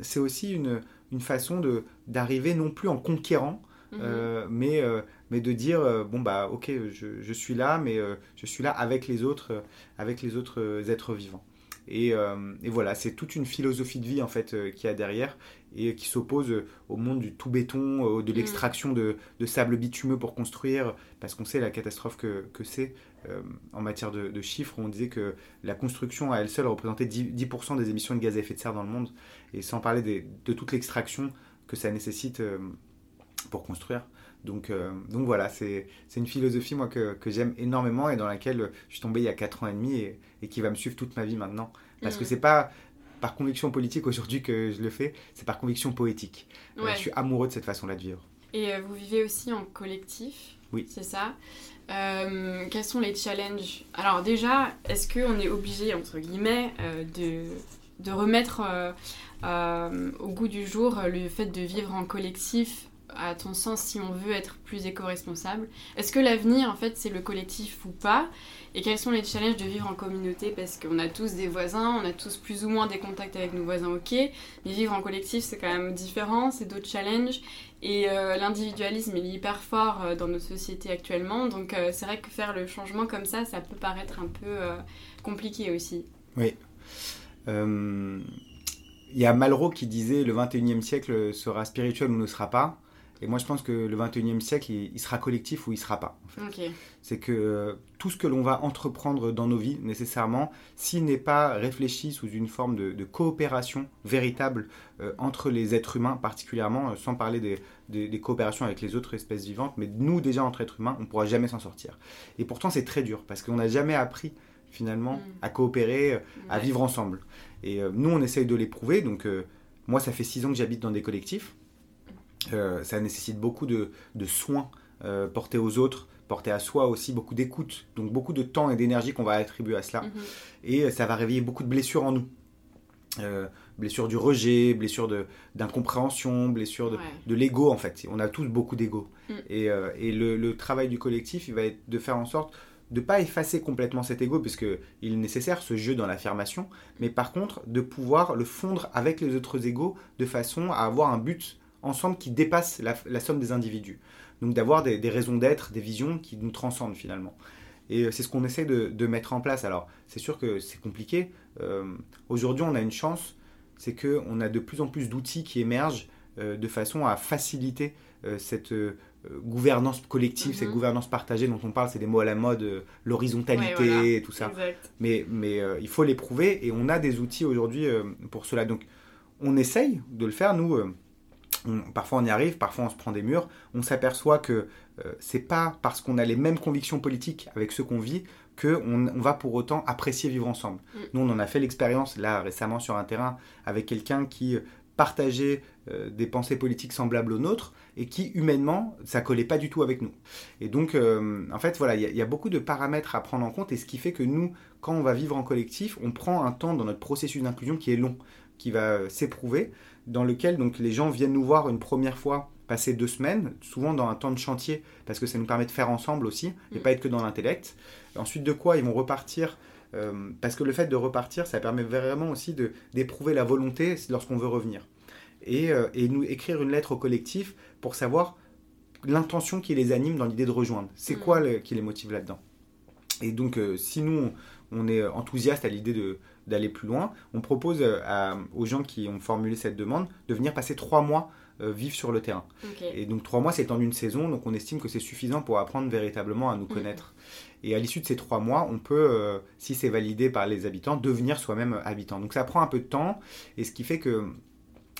c'est aussi une, une façon d'arriver non plus en conquérant, mhm. mais, mais de dire bon bah ok je, je suis là mais je suis là avec les autres avec les autres êtres vivants et, et voilà c'est toute une philosophie de vie en fait qui a derrière et qui s'oppose au monde du tout béton, de mm. l'extraction de, sable bitumeux pour construire, parce qu'on sait la catastrophe que, c'est euh, en matière de, chiffres. On disait que la construction à elle seule représentait 10%, des émissions de gaz à effet de serre dans le monde, et sans parler de toute l'extraction que ça nécessite euh, pour construire. Donc, euh, donc voilà, c'est une philosophie moi que, j'aime énormément et dans laquelle je suis tombé il y a 4 ans et demi et, qui va me suivre toute ma vie maintenant. Parce que mm. c'est pas par conviction politique aujourd'hui que je le fais, c'est par conviction poétique. Euh, je suis amoureux de cette façon-là de vivre. Et euh, vous vivez aussi en collectif Oui. C'est ça? Euh, quels sont les challenges? Alors déjà, est-ce qu'on est obligé, entre guillemets, de, de remettre au goût du jour le fait de vivre en collectif? À ton sens si on veut être plus éco-responsable Est-ce que l'avenir, en fait, c'est le collectif ou pas? Et quels sont les challenges de vivre en communauté? Parce qu'on a tous des voisins, on a tous plus ou moins des contacts avec nos voisins, ok. Mais vivre en collectif, c'est quand même différent, c'est d'autres challenges. Et euh, l'individualisme, il est hyper fort euh, dans nos sociétés actuellement. Donc euh, c'est vrai que faire le changement comme ça, ça peut paraître un peu compliqué aussi. Oui. Il y a Malraux qui disait le 21e siècle sera spirituel ou ne sera pas. Et moi, je pense que le 21e siècle, il, sera collectif ou il ne sera pas. C'est que euh, tout ce que l'on va entreprendre dans nos vies, nécessairement, s'il n'est pas réfléchi sous une forme de, coopération véritable euh, entre les êtres humains, particulièrement, euh, sans parler des, coopérations avec les autres espèces vivantes, mais nous, déjà, entre êtres humains, on ne pourra jamais s'en sortir. Et pourtant, c'est très dur, parce qu'on n'a jamais appris, finalement, mm. à coopérer, à vivre ensemble. Et nous, on essaye de l'éprouver. Donc, moi, ça fait six ans que j'habite dans des collectifs. Euh, ça nécessite beaucoup de, soins euh, portés aux autres, portés à soi aussi, beaucoup d'écoute, donc beaucoup de temps et d'énergie qu'on va attribuer à cela. Mhm. Et euh, ça va réveiller beaucoup de blessures en nous. blessures du rejet, blessures d'incompréhension, blessures de, de l'ego en fait. On a tous beaucoup d'ego. Mm. Et, le, travail du collectif, il va être de faire en sorte de ne pas effacer complètement cet ego, puisque il est nécessaire ce jeu dans l'affirmation, mais par contre de pouvoir le fondre avec les autres égos de façon à avoir un but ensemble qui dépassent la, somme des individus. Donc d'avoir des, raisons d'être, des visions qui nous transcendent finalement. Et euh, c'est ce qu'on essaie de, mettre en place. Alors c'est sûr que c'est compliqué. Euh, aujourd'hui on a une chance, c'est qu'on a de plus en plus d'outils qui émergent euh, de façon à faciliter cette gouvernance collective, cette mhm. gouvernance partagée dont on parle, c'est des mots à la mode, l'horizontalité, et tout ça. Mais, mais il faut les prouver et on a des outils aujourd'hui pour cela. Donc on essaye de le faire. Nous, parfois on y arrive, parfois on se prend des murs. On s'aperçoit que euh, c'est pas parce qu'on a les mêmes convictions politiques avec ceux qu'on vit qu'on on va pour autant apprécier vivre ensemble. Mm. Nous, on en a fait l'expérience là récemment sur un terrain avec quelqu'un qui partageait euh, des pensées politiques semblables aux nôtres et qui humainement ça collait pas du tout avec nous. Et donc euh, en fait voilà, il y, a beaucoup de paramètres à prendre en compte et ce qui fait que nous, quand on va vivre en collectif, on prend un temps dans notre processus d'inclusion qui est long, qui va s'éprouver dans lequel donc les gens viennent nous voir une première fois passer deux semaines, souvent dans un temps de chantier, parce que ça nous permet de faire ensemble aussi, et mm. pas être que dans l'intellect. Ensuite de quoi ils vont repartir, euh, parce que le fait de repartir, ça permet vraiment aussi d'éprouver la volonté lorsqu'on veut revenir. Et, euh, et, nous écrire une lettre au collectif pour savoir l'intention qui les anime dans l'idée de rejoindre. C'est mm. quoi qui les motive là-dedans? Et donc, euh, si nous, on est enthousiaste à l'idée de, d'aller plus loin, on propose euh, aux gens qui ont formulé cette demande de venir passer trois mois euh, vivre sur le terrain. Et donc trois mois, c'est en une saison, donc on estime que c'est suffisant pour apprendre véritablement à nous mhm. connaître. Et à l'issue de ces trois mois, on peut, euh, si c'est validé par les habitants, devenir soi-même habitant. Donc ça prend un peu de temps, et ce qui fait que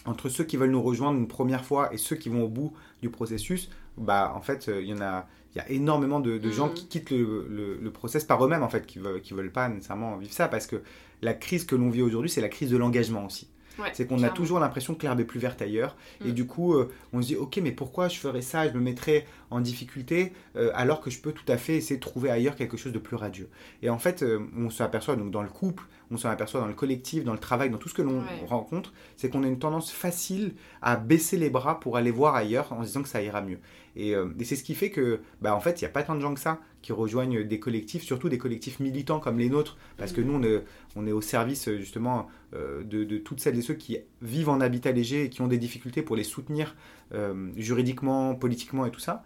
entre ceux qui veulent nous rejoindre une première fois et ceux qui vont au bout du processus, bah en fait, il y en a il y a énormément de, gens mhm. qui quittent le, le, process par eux-mêmes, en fait, qui ne veulent, qui veulent pas nécessairement vivre ça, parce que la crise que l'on vit aujourd'hui, c'est la crise de l'engagement aussi. c'est qu'on a toujours l'impression que l'herbe est plus verte ailleurs. Et mm. du coup, euh, on se dit, ok, mais pourquoi je ferais ça? Je me mettrais en difficulté euh, alors que je peux tout à fait essayer de trouver ailleurs quelque chose de plus radieux. Et en fait, euh, on s'aperçoit donc dans le couple, on s'en aperçoit dans le collectif, dans le travail, dans tout ce que l'on rencontre, c'est qu'on a une tendance facile à baisser les bras pour aller voir ailleurs en se disant que ça ira mieux. Et, euh, c'est ce qui fait que, bah, en fait, il n'y a pas tant de gens que ça qui rejoignent des collectifs, surtout des collectifs militants comme les nôtres, parce que nous, on est, on est au service justement euh, de, de, toutes celles et ceux qui vivent en habitat léger et qui ont des difficultés pour les soutenir euh, juridiquement, politiquement et tout ça.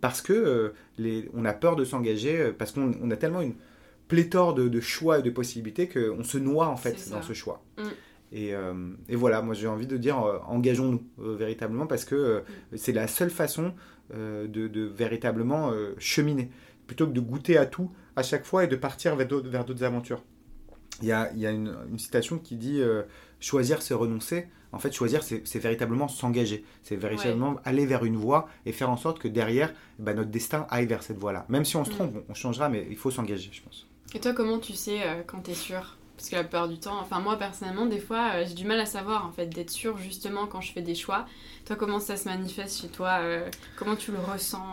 parce que les, on a peur de s'engager, parce qu'on a tellement une pléthore de, choix et de possibilités qu'on se noie en fait dans ce choix. Mm. Euh, et, voilà, moi j'ai envie de dire, euh, engageons-nous euh, véritablement parce que c'est la seule façon de, véritablement cheminer, plutôt que de goûter à tout à chaque fois et de partir vers d'autres aventures. Il y a, il y a une, citation qui dit choisir c'est renoncer. En fait, choisir c'est véritablement s'engager, c'est véritablement aller vers une voie et faire en sorte que derrière, bah, notre destin aille vers cette voie-là. Même si on se mm. trompe, on changera, mais il faut s'engager, je pense. Et toi, comment tu sais euh, quand t'es sûr? Parce que la peur du temps, enfin moi personnellement, des fois, euh, j'ai du mal à savoir en fait d'être sûr justement quand je fais des choix. Toi, comment ça se manifeste chez toi euh, Comment tu le ressens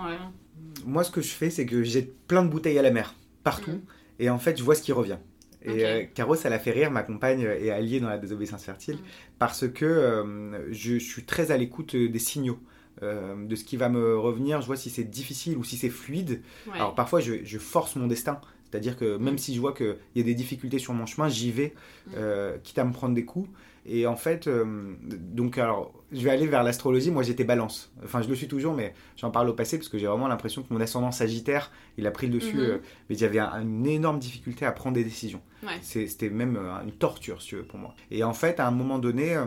Moi, ce que je fais, c'est que j'ai plein de bouteilles à la mer partout, mm. et en fait, je vois ce qui revient. Et Caro, ça la fait rire, ma compagne est alliée dans la désobéissance fertile, mm. parce que je, suis très à l'écoute des signaux. de ce qui va me revenir, je vois si c'est difficile ou si c'est fluide. Alors parfois je, force mon destin, c'est-à-dire que même si je vois qu'il y a des difficultés sur mon chemin, j'y vais, mm. euh, quitte à me prendre des coups. Et en fait, euh, donc alors, je vais aller vers l'astrologie. Moi, j'étais balance. Enfin, je le suis toujours, mais j'en parle au passé parce que j'ai vraiment l'impression que mon ascendant sagittaire, il a pris le dessus. Mm-hmm. Euh, mais j'avais une énorme difficulté à prendre des décisions. C'était même une torture, si tu veux, pour moi. Et en fait, à un moment donné,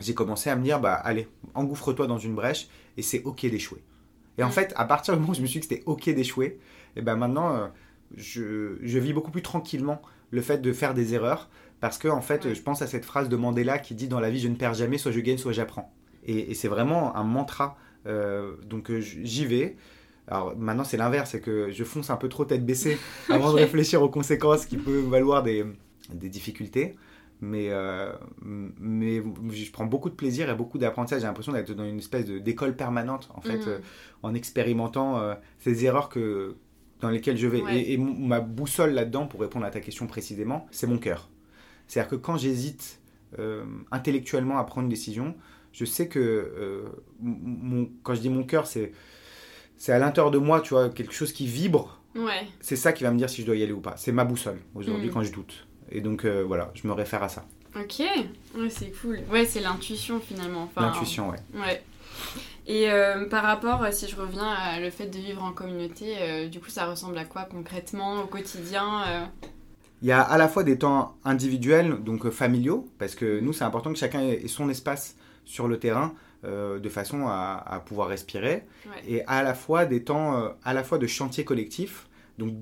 j'ai commencé à me dire, bah, allez, engouffre-toi dans une brèche et c'est ok d'échouer. Et en mm. fait, à partir du moment où je me suis dit que c'était ok d'échouer, et ben maintenant je, vis beaucoup plus tranquillement le fait de faire des erreurs parce que en fait je pense à cette phrase de Mandela qui dit dans la vie je ne perds jamais soit je gagne soit j'apprends et, c'est vraiment un mantra euh, donc euh, j'y vais alors maintenant c'est l'inverse c'est que je fonce un peu trop tête baissée <laughs> avant de réfléchir aux conséquences qui peuvent valoir des, difficultés mais, euh, mais je prends beaucoup de plaisir et beaucoup d'apprentissage. J'ai l'impression d'être dans une espèce d'école permanente, en fait, mmh. en expérimentant ces erreurs que, dans lesquels je vais. Et, ma boussole là-dedans, pour répondre à ta question précisément, c'est mon cœur. C'est-à-dire que quand j'hésite euh, intellectuellement à prendre une décision, je sais que euh, mon, quand je dis mon cœur, c'est c'est à l'intérieur de moi, tu vois, quelque chose qui vibre. Ouais. C'est ça qui va me dire si je dois y aller ou pas. C'est ma boussole aujourd'hui mm. quand je doute. Et donc euh, voilà, je me réfère à ça. Ok, ouais, c'est cool. Ouais, c'est l'intuition finalement. Enfin, l'intuition, ouais. Ouais. Et euh, par rapport, si je reviens à le fait de vivre en communauté, euh, du coup, ça ressemble à quoi concrètement au quotidien Il y a à la fois des temps individuels, donc familiaux, parce que nous, c'est important que chacun ait son espace sur le terrain de façon à, pouvoir respirer, et à la fois des temps à la fois de chantier collectif. Donc,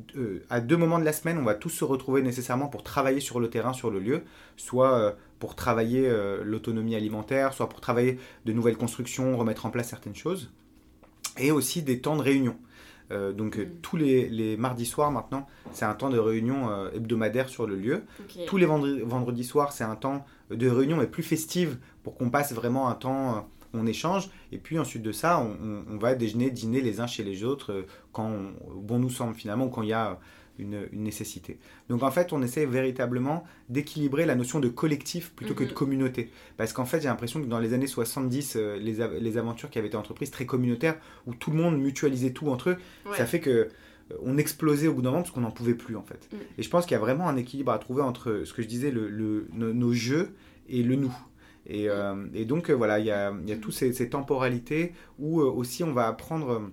à deux moments de la semaine, on va tous se retrouver nécessairement pour travailler sur le terrain, sur le lieu, soit pour travailler euh, l'autonomie alimentaire, soit pour travailler de nouvelles constructions, remettre en place certaines choses, et aussi des temps de réunion. Euh, donc mm. tous les, mardis soirs maintenant, c'est un temps de réunion euh, hebdomadaire sur le lieu. Tous les vendredis, soirs, c'est un temps de réunion mais plus festive pour qu'on passe vraiment un temps on échange. Et puis ensuite de ça, on, va déjeuner, dîner les uns chez les autres quand bon nous semble finalement, quand il y a une, nécessité. Donc en fait, on essaie véritablement d'équilibrer la notion de collectif plutôt que de mhm. communauté. Parce qu'en fait, j'ai l'impression que dans les années 70, euh, les, les, aventures qui avaient été entreprises très communautaires, où tout le monde mutualisait tout entre eux, ça fait que euh, on explosait au bout d'un moment parce qu'on n'en pouvait plus en fait. Mm. Et je pense qu'il y a vraiment un équilibre à trouver entre ce que je disais, le, nos, jeux et le nous. Et, euh, et donc voilà, il y a, il y a toutes ces, ces, temporalités où aussi on va apprendre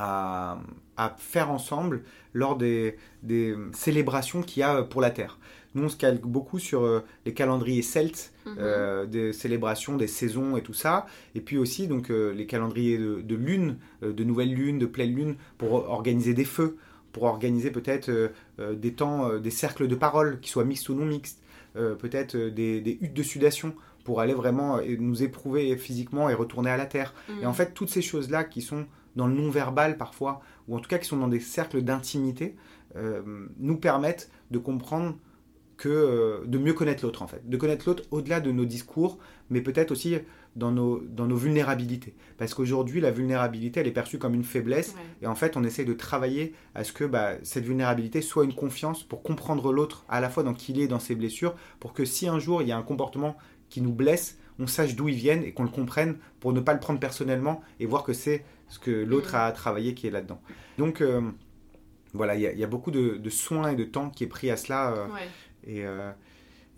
à, à faire ensemble lors des, des célébrations qu'il y a pour la Terre. Nous, on se calque beaucoup sur euh, les calendriers celtes, mhm. euh, des célébrations, des saisons et tout ça. Et puis aussi donc, euh, les calendriers de, de lune, de nouvelle lune, de pleine lune, pour organiser des feux, pour organiser peut-être des temps, des cercles de parole, qui soient mixtes ou non mixtes, peut-être des, des, huttes de sudation pour aller vraiment nous éprouver physiquement et retourner à la Terre. Et en mhm. fait, toutes ces choses-là qui sont dans le non-verbal parfois, ou en tout cas qui sont dans des cercles d'intimité, euh, nous permettent de comprendre que de mieux connaître l'autre en fait, de connaître l'autre au-delà de nos discours, mais peut-être aussi dans nos, dans nos vulnérabilités. Parce qu'aujourd'hui, la vulnérabilité, elle est perçue comme une faiblesse, et en fait, on essaie de travailler à ce que bah, cette vulnérabilité soit une confiance pour comprendre l'autre, à la fois dans qui il est, dans ses blessures, pour que si un jour il y a un comportement qui nous blesse, on sache d'où ils viennent et qu'on le comprenne pour ne pas le prendre personnellement et voir que c'est ce que l'autre a travaillé qui est là-dedans. Donc euh, voilà, il y, a beaucoup de, soins et de temps qui est pris à cela euh, euh,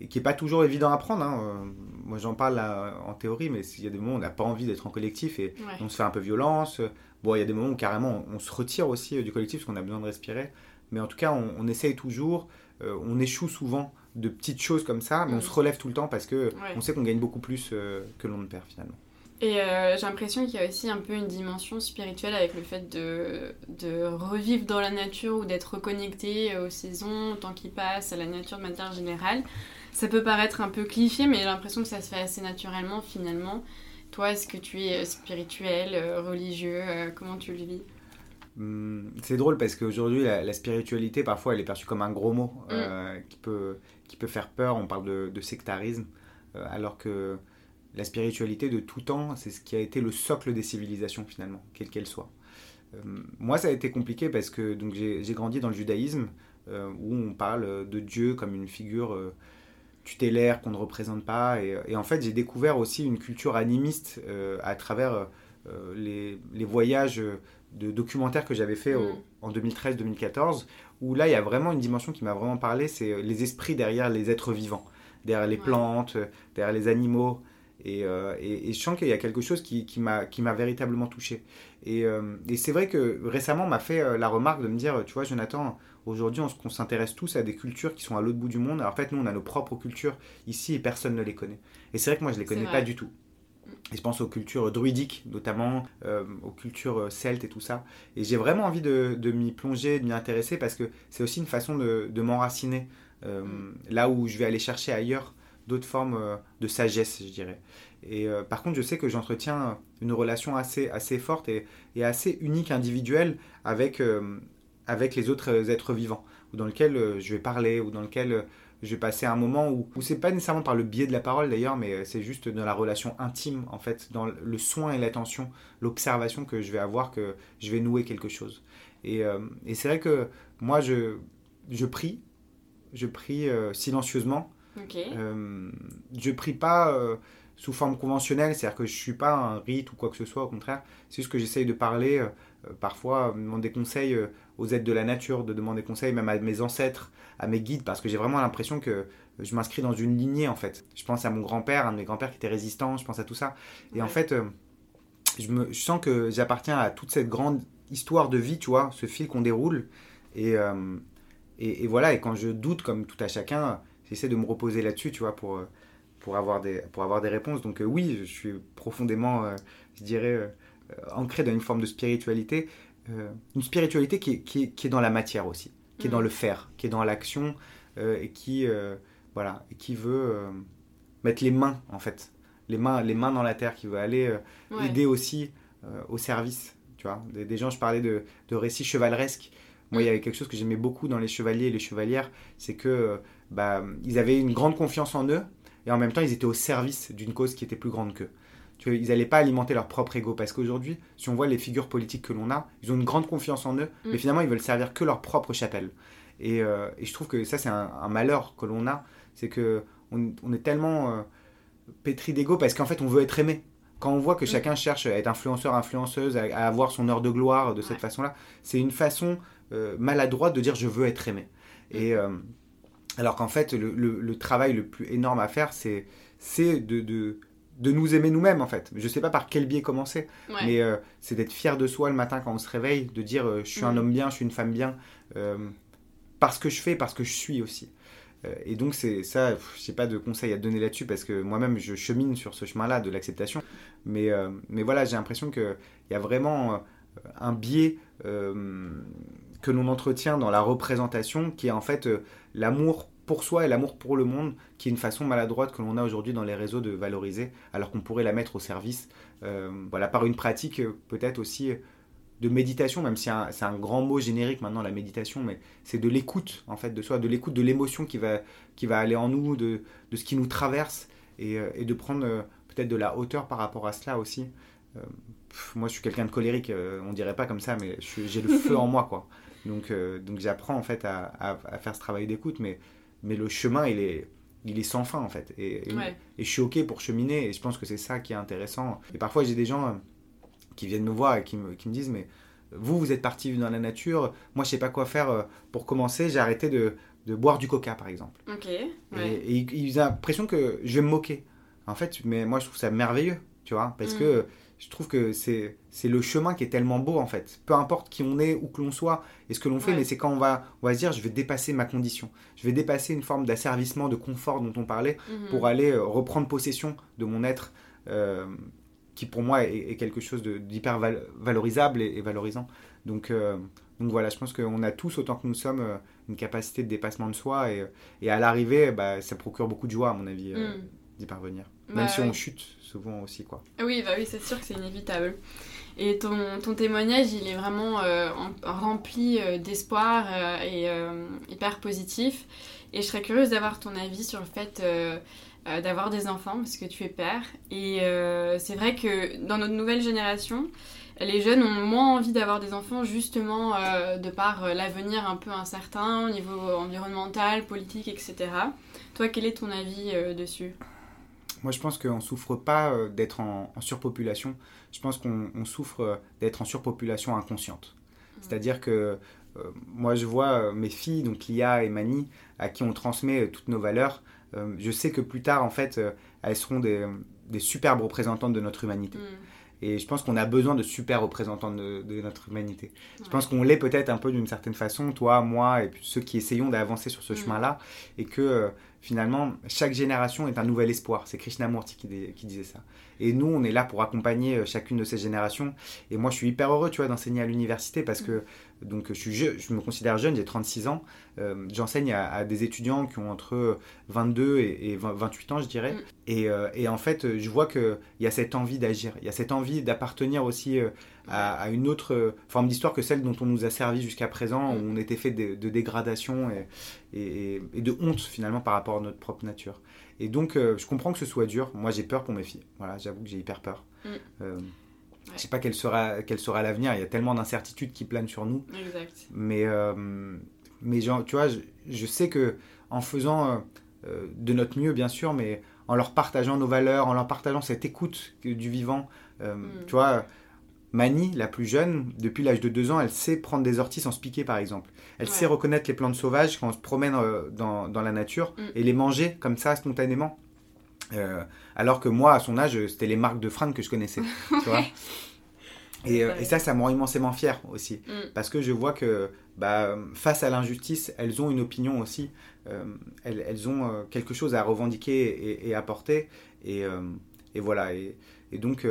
et, qui n'est pas toujours évident à prendre. Hein. moi j'en parle en théorie, mais il y a des moments où on n'a pas envie d'être en collectif et on se fait un peu violence. Bon, il y a des moments où carrément on, se retire aussi du collectif parce qu'on a besoin de respirer. Mais en tout cas, on, on essaye toujours, on échoue souvent de petites choses comme ça, mais on se relève tout le temps parce que on sait qu'on gagne beaucoup plus que l'on ne perd finalement. Et euh, j'ai l'impression qu'il y a aussi un peu une dimension spirituelle avec le fait de, de revivre dans la nature ou d'être reconnecté aux saisons, au temps qui passe, à la nature de manière générale. Ça peut paraître un peu cliché, mais j'ai l'impression que ça se fait assez naturellement finalement. Toi, est-ce que tu es spirituel, euh, religieux Comment tu le vis? Hmm, c'est drôle parce qu'aujourd'hui, la, spiritualité, parfois, elle est perçue comme un gros mot mm. qui peut qui peut faire peur, on parle de, sectarisme, euh, alors que la spiritualité de tout temps, c'est ce qui a été le socle des civilisations finalement, quelle qu'elle soit. Euh, moi, ça a été compliqué parce que donc j'ai grandi dans le judaïsme, euh, où on parle de Dieu comme une figure tutélaire qu'on ne représente pas. Et, en fait, j'ai découvert aussi une culture animiste à travers les, les, voyages de documentaires que j'avais fait mm. en 2013-2014, où là, il y a vraiment une dimension qui m'a vraiment parlé, c'est euh, les esprits derrière les êtres vivants, derrière les plantes, euh, derrière les animaux. Euh, et, et, je sens qu'il y a quelque chose qui, qui m'a véritablement touché. Et, et c'est vrai que récemment, on m'a fait la remarque de me dire, tu vois, Jonathan, aujourd'hui, on, s'intéresse tous à des cultures qui sont à l'autre bout du monde. Alors en fait, nous, on a nos propres cultures ici et personne ne les connaît. Et c'est vrai que moi, je ne les connais pas du tout. Et je pense aux cultures druidiques, notamment euh, aux cultures euh, celtes et tout ça. Et j'ai vraiment envie de, m'y plonger, de m'y intéresser, parce que c'est aussi une façon de, m'enraciner, euh, là où je vais aller chercher ailleurs d'autres formes de sagesse, je dirais. Et par contre, je sais que j'entretiens une relation assez, assez forte et, assez unique, individuelle, avec, avec les autres êtres vivants, dans lequel je vais parler, ou dans lequel je vais passer un moment où, où c'est pas nécessairement par le biais de la parole d'ailleurs, mais euh, c'est juste dans la relation intime, en fait, dans le soin et l'attention, l'observation que je vais avoir, que je vais nouer quelque chose. Et, euh, et c'est vrai que moi, je, je prie, je prie euh, Euh, je prie pas sous forme conventionnelle, c'est-à-dire que je suis pas un rite ou quoi que ce soit, au contraire, c'est juste que j'essaye de parler, parfois demander conseil aux aides de la nature, de demander conseil même à mes ancêtres, à mes guides parce que j'ai vraiment l'impression que je m'inscris dans une lignée en fait. Je pense à mon grand-père, un de mes grands-pères qui était résistant, je pense à tout ça. Et en fait, euh, je, me, je sens que j'appartiens à toute cette grande histoire de vie, tu vois, ce fil qu'on déroule. Et, euh, et, voilà, et quand je doute, comme tout à chacun, j'essaie de me reposer là-dessus, tu vois, pour, pour, avoir des, pour avoir des réponses. Donc euh, oui, je suis profondément, je dirais, ancré dans une forme de spiritualité. une spiritualité qui qui, qui est dans la matière aussi qui est dans mm. le faire, qui est dans l'action euh, et qui, euh, voilà, qui veut euh, mettre les mains, en fait, les mains, les mains dans la terre, qui veut aller aider aussi au service. Tu vois, des, gens, je parlais de, de récits chevaleresques. Moi, il y avait quelque chose que j'aimais beaucoup dans les chevaliers et les chevalières, c'est que bah, ils avaient une grande confiance en eux et en même temps, ils étaient au service d'une cause qui était plus grande qu'eux ils n'allaient pas alimenter leur propre ego. Parce qu'aujourd'hui, si on voit les figures politiques que l'on a, ils ont une grande confiance en eux, mm. mais finalement, ils veulent servir que leur propre chapelle. Et, euh, je trouve que ça, c'est un, malheur que l'on a. C'est que on, est tellement euh, pétri d'ego parce qu'en fait, on veut être aimé. Quand on voit que mm. chacun cherche à être influenceur, influenceuse, à, avoir son heure de gloire de cette façon-là, c'est une façon euh, maladroite de dire je veux être aimé. Mm. Et alors qu'en fait, le, travail le plus énorme à faire, c'est de de nous aimer nous-mêmes en fait. Je sais pas par quel biais commencer, mais euh, c'est d'être fier de soi le matin quand on se réveille, de dire euh, je suis un mm. homme bien, je suis une femme bien, euh, parce que je fais, parce que je suis aussi. et donc c'est ça, je sais pas de conseils à donner là-dessus parce que moi-même je chemine sur ce chemin-là de l'acceptation, mais, mais voilà j'ai l'impression qu'il y a vraiment un biais que l'on entretient dans la représentation qui est en fait l'amour pour soi et l'amour pour le monde, qui est une façon maladroite que l'on a aujourd'hui dans les réseaux de valoriser, alors qu'on pourrait la mettre au service, euh, voilà, par une pratique euh, peut-être aussi de méditation, même si c'est un, grand mot générique maintenant, la méditation, mais c'est de l'écoute, en fait, de soi, de l'écoute de l'émotion qui va, qui va aller en nous, de, de ce qui nous traverse, et, euh, et de prendre euh, peut-être de la hauteur par rapport à cela aussi. Euh, moi, je suis quelqu'un de colérique, on dirait pas comme ça, mais j'ai le <laughs> feu en moi, quoi. Donc, donc j'apprends, en fait, à, à, faire ce travail d'écoute, mais, mais le chemin, il est il est sans fin en fait. Et, et, je suis ok pour cheminer et je pense que c'est ça qui est intéressant. Et parfois j'ai des gens qui viennent me voir et qui me, qui me disent mais vous, vous êtes parti dans la nature, moi je sais pas quoi faire euh, pour commencer, j'ai arrêté de, de, boire du coca par exemple. Ok. Et, ils ont l'impression que je vais me moquer. En fait, mais moi je trouve ça merveilleux, tu vois, parce que mm. Je trouve que c'est le chemin qui est tellement beau en fait. Peu importe qui on est, où que l'on soit et ce que l'on fait, mais c'est quand on va, on va se dire je vais dépasser ma condition, je vais dépasser une forme d'asservissement, de confort dont on parlait mm-hmm. pour aller euh, reprendre possession de mon être. Euh, qui pour moi est, quelque chose d'hyper valorisable et, valorisant. Donc, euh, donc voilà, je pense qu'on a tous, autant que nous sommes, une capacité de dépassement de soi et, et à l'arrivée, bah, ça procure beaucoup de joie, à mon avis, euh, mm. d'y parvenir. Même bah si on chute souvent aussi. Quoi. Oui, bah oui c'est sûr que c'est inévitable. Et ton, ton, témoignage, il est vraiment rempli d'espoir et hyper positif. Et je serais curieuse d'avoir ton avis sur le fait euh, d'avoir des enfants parce que tu es père. Et euh, c'est vrai que dans notre nouvelle génération, les jeunes ont moins envie d'avoir des enfants justement euh, de par l'avenir un peu incertain au niveau environnemental, politique, etc. Toi, quel est ton avis dessus? Moi, je pense qu'on ne souffre pas d'être en, surpopulation. Je pense qu'on souffre d'être en surpopulation inconsciente. Mmh. C'est-à-dire que moi, je vois mes filles, donc Lia et Mani, à qui on transmet toutes nos valeurs. Euh, je sais que plus tard, en fait, euh, elles seront des, superbes représentantes de notre humanité. Mm. Et je pense qu'on a besoin de super représentants de, notre humanité. Je pense qu'on l'est peut-être un peu d'une certaine façon, toi, moi, et puis ceux qui essayons d'avancer sur ce mm. chemin-là, et que euh, finalement, chaque génération est un nouvel espoir. C'est Krishnamurti qui, qui disait ça. Et nous, on est là pour accompagner chacune de ces générations. Et moi, je suis hyper heureux, tu vois, d'enseigner à l'université parce mm. que donc je, suis je me considère jeune, j'ai 36 ans. Euh, j'enseigne à, des étudiants qui ont entre 22 et, 28 ans, je dirais. Mm. Et, euh, et, en fait, je vois qu'il y a cette envie d'agir, il y a cette envie d'appartenir aussi euh, à, une autre forme d'histoire que celle dont on nous a servi jusqu'à présent, où mm. on était fait de, dégradation et, et, de honte finalement par rapport à notre propre nature. Et donc, je comprends que ce soit dur. Moi, j'ai peur pour mes filles. Voilà, j'avoue que j'ai hyper peur. Mm. Je sais pas quel sera, quel sera l'avenir. Il y a tellement d'incertitudes qui planent sur nous. Exact. Mais, euh, mais genre, tu vois, je, sais que en faisant euh, euh, de notre mieux, bien sûr, mais en leur partageant nos valeurs, en leur partageant cette écoute du vivant, mm. tu vois. Mani, la plus jeune, depuis l'âge de 2 ans, elle sait prendre des orties sans se piquer, par exemple. Elle sait reconnaître les plantes sauvages quand on se promène dans, dans la nature mm. et les manger comme ça, spontanément. Euh, alors que moi, à son âge, c'était les marques de fringues que je connaissais. <laughs> tu vois et, euh, et, ça, ça me rend immensément fier aussi. Mm. Parce que je vois que bah, face à l'injustice, elles ont une opinion aussi. Euh, elles, elles, ont quelque chose à revendiquer et, à porter. Et, et voilà. Et, donc,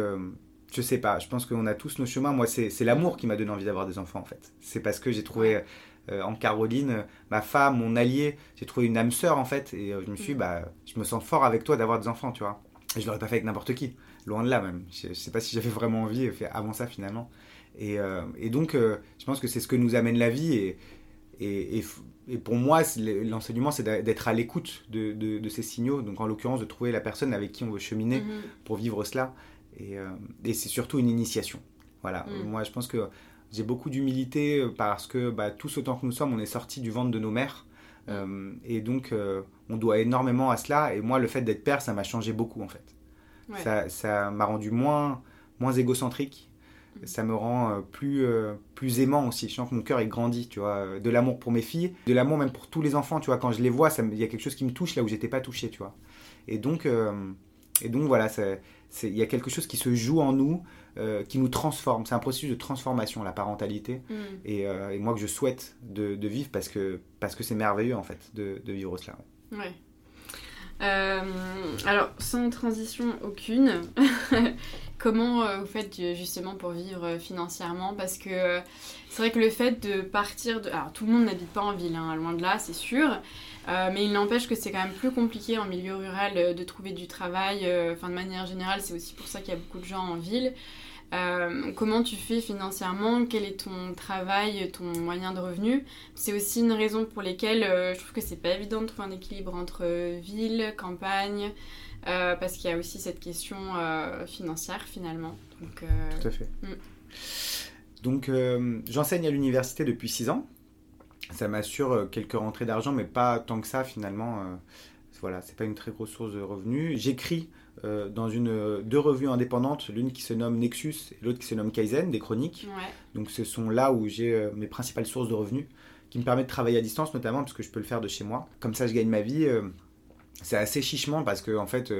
je sais pas, je pense qu'on a tous nos chemins. Moi, c'est l'amour qui m'a donné envie d'avoir des enfants, en fait. C'est parce que j'ai trouvé euh, en Caroline, ma femme, mon allié. J'ai trouvé une âme sœur en fait, et euh, je me suis, dit, mm. bah, je me sens fort avec toi d'avoir des enfants, tu vois. Et je l'aurais pas fait avec n'importe qui, loin de là même. Je, sais pas si j'avais vraiment envie avant ça finalement. Et, euh, et donc, je pense que c'est ce que nous amène la vie. Et, et, et, pour moi, l'enseignement, c'est d'être à l'écoute de, de, ces signaux. Donc, en l'occurrence, de trouver la personne avec qui on veut cheminer mm-hmm. pour vivre cela. Et, et c'est surtout une initiation. Voilà. Mm. Moi, je pense que j'ai beaucoup d'humilité euh, parce que bah, tous autant que nous sommes, on est sortis du ventre de nos mères. Euh, et donc, euh, on doit énormément à cela. Et moi, le fait d'être père, ça m'a changé beaucoup, en fait. Ça m'a rendu moins, moins égocentrique. Mm. Ça me rend plus, plus aimant aussi. Je sens que mon cœur est grandi, tu vois. De l'amour pour mes filles, de l'amour même pour tous les enfants, tu vois. Quand je les vois, il y a quelque chose qui me touche là où j'étais pas touché, tu vois. Et donc, et donc voilà, il y a quelque chose qui se joue en nous. Euh, qui nous transforme. C'est un processus de transformation, la parentalité. Mm. Euh, et, moi que je souhaite de, vivre parce que parce que c'est merveilleux en fait de, vivre cela. Ouais. Euh, alors, sans transition aucune, <laughs> comment vous faites justement pour vivre financièrement? Parce que c'est vrai que le fait de partir de... Alors, tout le monde n'habite pas en ville, hein, loin de là, c'est sûr. Mais il n'empêche que c'est quand même plus compliqué en milieu rural de trouver du travail. Enfin, de manière générale, c'est aussi pour ça qu'il y a beaucoup de gens en ville. Euh, comment tu fais financièrement? Quel est ton travail, ton moyen de revenu? C'est aussi une raison pour lesquelles je trouve que c'est pas évident de trouver un équilibre entre ville, campagne, parce qu'il y a aussi cette question financière finalement. Donc, Tout à fait. Hmm. Donc j'enseigne à l'université depuis 6 ans. Ça m'assure quelques rentrées d'argent, mais pas tant que ça finalement voilà, c'est pas une très grosse source de revenus. J'écris euh, dans une, deux revues indépendantes, l'une qui se nomme Nexus et l'autre qui se nomme Kaizen, des chroniques. Donc ce sont là où j'ai euh, mes principales sources de revenus, qui me permettent de travailler à distance notamment, parce que je peux le faire de chez moi. Comme ça, je gagne ma vie. Euh, c'est assez chichement parce que en fait,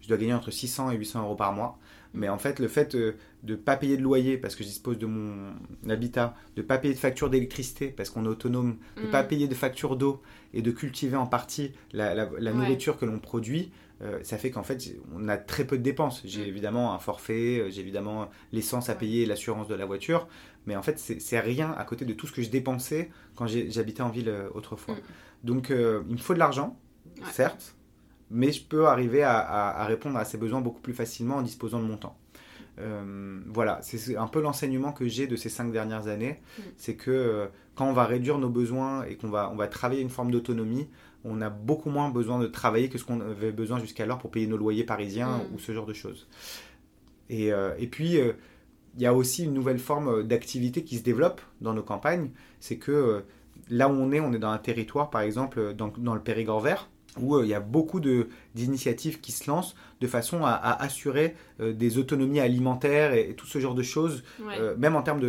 je dois gagner entre 600 et 800 euros par mois. Mais en fait, le fait de ne pas payer de loyer parce que je dispose de mon habitat, de ne pas payer de facture d'électricité parce qu'on est autonome, de ne pas mm. payer de facture d'eau et de cultiver en partie la, nourriture que l'on produit, euh, ça fait qu'en fait, on a très peu de dépenses. J'ai mm. évidemment un forfait, euh, j'ai évidemment l'essence à payer, l'assurance de la voiture, mais en fait, c'est rien à côté de tout ce que je dépensais quand j'habitais en ville euh, autrefois. Mm. Donc, il me faut de l'argent, certes, mais je peux arriver à, répondre à ces besoins beaucoup plus facilement en disposant de mon temps. Euh, voilà, c'est un peu l'enseignement que j'ai de ces cinq dernières années, mm. c'est que euh, quand on va réduire nos besoins et qu'on va, on va travailler une forme d'autonomie, on a beaucoup moins besoin de travailler que ce qu'on avait besoin jusqu'alors pour payer nos loyers parisiens mm. ou ce genre de choses. Et, euh, et puis, il y a aussi une nouvelle forme d'activité qui se développe dans nos campagnes, c'est que là où on est, on est dans un territoire, par exemple, dans, dans le Périgord vert, où euh, il y a beaucoup d'initiatives qui se lancent de façon à, assurer euh, des autonomies alimentaires et, tout ce genre de choses, euh, même en termes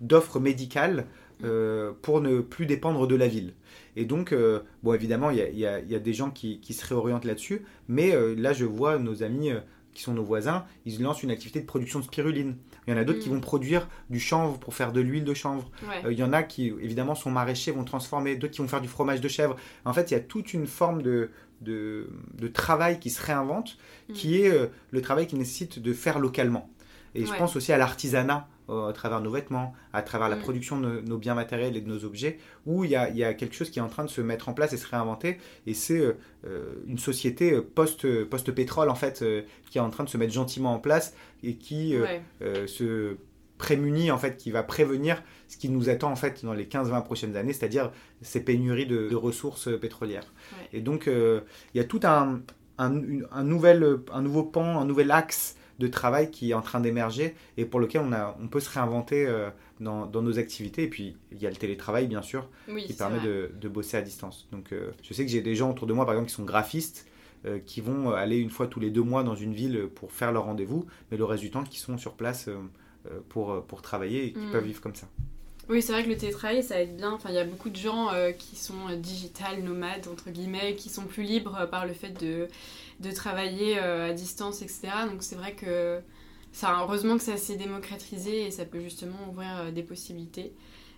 d'offres médicales, pour ne plus dépendre de la ville. Et donc, bon, évidemment, il y, y a, des gens qui, qui se réorientent là-dessus, mais là, je vois nos amis qui sont nos voisins, ils lancent une activité de production de spiruline. Il y en a d'autres qui mm. vont produire du chanvre pour faire de l'huile de chanvre. Euh, il y en a qui, évidemment, sont maraîchers, vont transformer, d'autres qui vont faire du fromage de chèvre. En fait, il y a toute une forme de, de, travail qui se réinvente, qui est euh, le travail qui nécessite de faire localement. Et je pense aussi à l'artisanat à travers nos vêtements, à travers la mm. production de nos biens matériels et de nos objets, où il y, a, il y, a, quelque chose qui est en train de se mettre en place et se réinventer. Et c'est euh, euh, une société post, post-pétrole, en fait, euh, qui est en train de se mettre gentiment en place et qui se prémunit, en fait, qui va prévenir ce qui nous attend, en fait, dans les 15-20 prochaines années, c'est-à-dire ces pénuries de, ressources pétrolières. Et donc, il y a tout un, un, un, nouvel, un nouveau pan, un nouvel axe de travail qui est en train d'émerger et pour lequel on, a, on peut se réinventer euh, dans, dans, nos activités. Et puis, il y a le télétravail, bien sûr, qui permet de, de, bosser à distance. Donc, euh, je sais que j'ai des gens autour de moi, par exemple, qui sont graphistes, euh, qui vont aller une fois tous les deux mois dans une ville pour faire leur rendez-vous, mais le reste du temps, qui sont sur place pour, pour travailler et qui mm. peuvent vivre comme ça. Oui, c'est vrai que le télétravail, ça aide bien. Enfin, il y a beaucoup de gens qui sont digital nomades, entre guillemets, qui sont plus libres par le fait de de travailler euh, à distance, etc. Donc c'est vrai que heureusement que ça s'est démocratisé et ça peut justement ouvrir euh, des possibilités.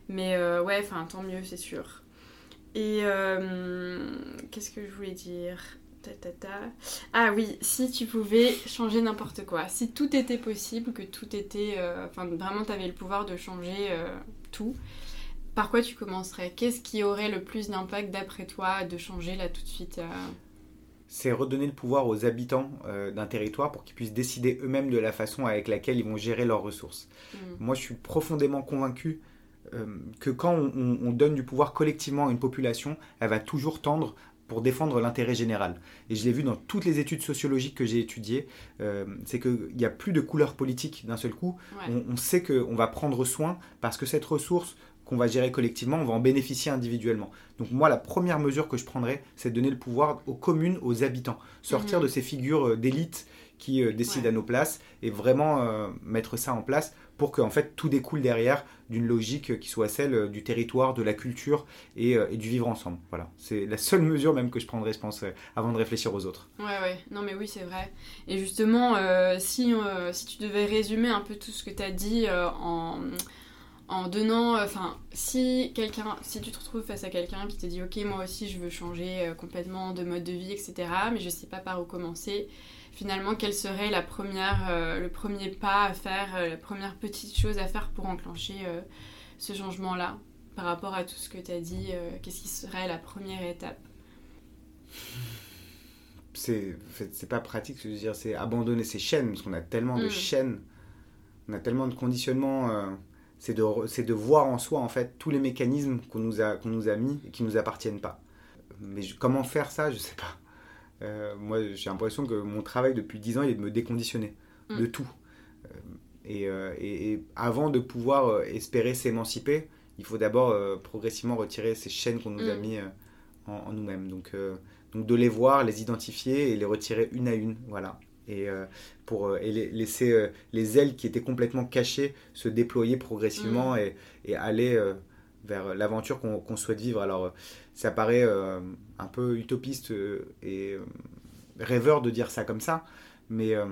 Mais euh, ouais, enfin tant mieux, c'est sûr. Et qu'est-ce que je voulais dire? Ah oui, si tu pouvais changer n'importe quoi, si tout était possible, que tout était. Enfin, vraiment, tu avais le pouvoir de changer tout, par quoi tu commencerais? Qu'est-ce qui aurait le plus d'impact d'après toi de changer là tout de suite c'est redonner le pouvoir aux habitants euh, d'un territoire pour qu'ils puissent décider eux-mêmes de la façon avec laquelle ils vont gérer leurs ressources. Mm. Moi, je suis profondément convaincu euh, que quand on, donne du pouvoir collectivement à une population, elle va toujours tendre pour défendre l'intérêt général. Et je l'ai vu dans toutes les études sociologiques que j'ai étudiées, euh, c'est qu'il n'y a plus de couleur politique d'un seul coup. On, on, sait qu'on va prendre soin parce que cette ressource qu'on va gérer collectivement, on va en bénéficier individuellement. Donc moi, la première mesure que je prendrais, c'est de donner le pouvoir aux communes, aux habitants. Sortir mhm. de ces figures euh, d'élite qui euh, décident à nos places et vraiment euh, mettre ça en place pour que en fait tout découle derrière d'une logique qui soit celle du territoire, de la culture et, du vivre ensemble. Voilà, c'est la seule mesure même que je prendrais, je pense, avant de réfléchir aux autres. Ouais, ouais, non mais oui, c'est vrai. Et justement, si, si tu devais résumer un peu tout ce que tu as dit en en donnant, euh, enfin, si quelqu'un, si tu te retrouves face à quelqu'un qui te dit, ok, moi aussi je veux changer euh, complètement de mode de vie, etc., mais je sais pas par où commencer, finalement, quel serait la première, euh, le premier pas à faire, la première petite chose à faire pour enclencher ce changement-là, par rapport à tout ce que tu as dit, qu'est-ce qui serait la première étape? C'est c'est pas pratique je veux dire c'est abandonner ces chaînes parce qu'on a tellement de mm. chaînes on a tellement de conditionnements. euh, c'est de, c'est de voir en soi en fait tous les mécanismes qu'on nous a, qu'on nous a mis et qui nous appartiennent pas. Mais je- comment faire ça, je sais pas. Euh, moi, j'ai l'impression que mon travail depuis 10 ans, il est de me déconditionner Mm. de tout. Euh, et, euh, et- et avant de pouvoir espérer s'émanciper, il faut d'abord euh, progressivement retirer ces chaînes qu'on nous a Mm. mis euh, en, en nous-mêmes. Donc, euh, donc de les voir, les identifier et les retirer une à une. Voilà. Et, pour, et laisser les ailes qui étaient complètement cachées se déployer progressivement et, et aller vers l'aventure qu'on souhaite vivre. Alors, euh, ça paraît euh, un peu utopiste euh, et euh, rêveur de dire ça comme ça, mais euh,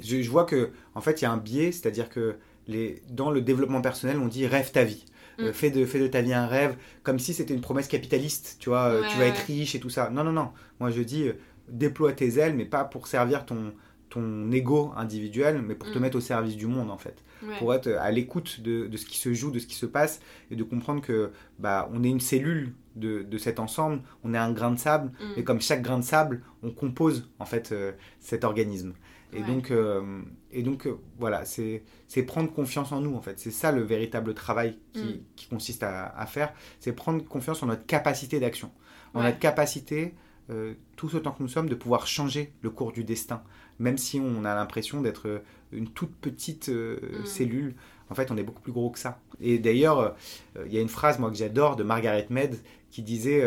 je, je vois que en fait il y a un biais, c'est-à-dire que les, dans le développement personnel, on dit rêve ta vie. Euh, Mm. fais, de, fais de ta vie un rêve, comme si c'était une promesse capitaliste, tu vois, euh, Ouais, tu vas ouais, être riche et tout ça. Non, non, non. Moi je dis, euh, déploie tes ailes, mais pas pour servir ton, ton ego individuel, mais pour te Mm. mettre au service du monde en fait Ouais. pour être à l'écoute de, de ce qui se joue, de ce qui se passe, et de comprendre que bah, on est une cellule de, de cet ensemble, on est un grain de sable, Mm. et comme chaque grain de sable, on compose en fait euh, cet organisme. Et Ouais. donc, euh, et donc euh, voilà, c'est c'est prendre confiance en nous en fait. C'est ça le véritable travail qui, Mm. qui consiste à, à faire, c'est prendre confiance en notre capacité d'action, en Ouais. notre capacité, euh, tous autant que nous sommes, de pouvoir changer le cours du destin, même si on a l'impression d'être euh, une toute petite euh, Mm. cellule. En fait, on est beaucoup plus gros que ça. Et d'ailleurs, euh, il y a une phrase moi que j'adore de Margaret Mead qui disait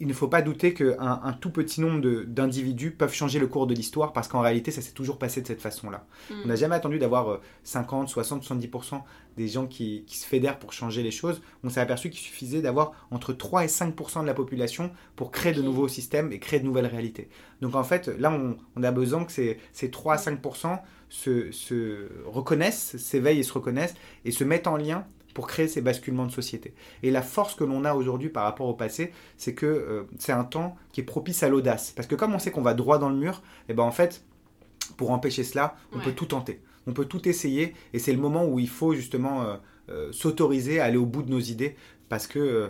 il ne faut pas douter qu'un un tout petit nombre d'individus peuvent changer le cours de l'histoire parce qu'en réalité, ça s'est toujours passé de cette façon-là. Mm. On n'a jamais attendu d'avoir euh, 50, 60, 70% des gens qui, qui se fédèrent pour changer les choses. On s'est aperçu qu'il suffisait d'avoir entre 3 et 5% de la population pour créer de nouveaux systèmes et créer de nouvelles réalités. Donc en fait, là, on, on a besoin que ces, ces 3 à 5% se, se reconnaissent, s'éveillent et se reconnaissent et se mettent en lien pour créer ces basculements de société. Et la force que l'on a aujourd'hui par rapport au passé, c'est que euh, c'est un temps qui est propice à l'audace. Parce que comme on sait qu'on va droit dans le mur, et ben en fait, pour empêcher cela, on Ouais. peut tout tenter. On peut tout essayer. Et c'est le moment où il faut justement euh, euh, s'autoriser à aller au bout de nos idées. Parce que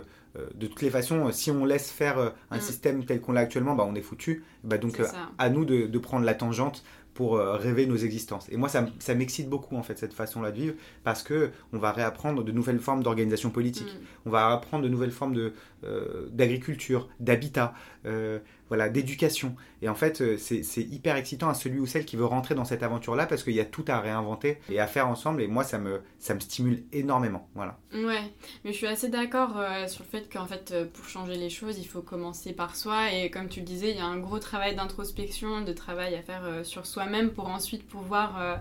de toutes les façons, si on laisse faire un Mm. système tel qu'on l'a actuellement, bah, on est foutu. Bah, donc à nous de, de prendre la tangente pour euh, rêver nos existences. Et moi, ça, ça m'excite beaucoup en fait cette façon-là de vivre parce que on va réapprendre de nouvelles formes d'organisation politique. Mm. On va apprendre de nouvelles formes de, euh, d'agriculture, d'habitat, euh, voilà, d'éducation. Et en fait, c'est, c'est hyper excitant à celui ou celle qui veut rentrer dans cette aventure-là parce qu'il y a tout à réinventer et à faire ensemble. Et moi, ça me, ça me stimule énormément. Voilà. Ouais, mais je suis assez d'accord euh, sur le fait qu'en fait, pour changer les choses, il faut commencer par soi. Et comme tu le disais, il y a un gros travail d'introspection, de travail à faire sur soi-même pour ensuite pouvoir euh,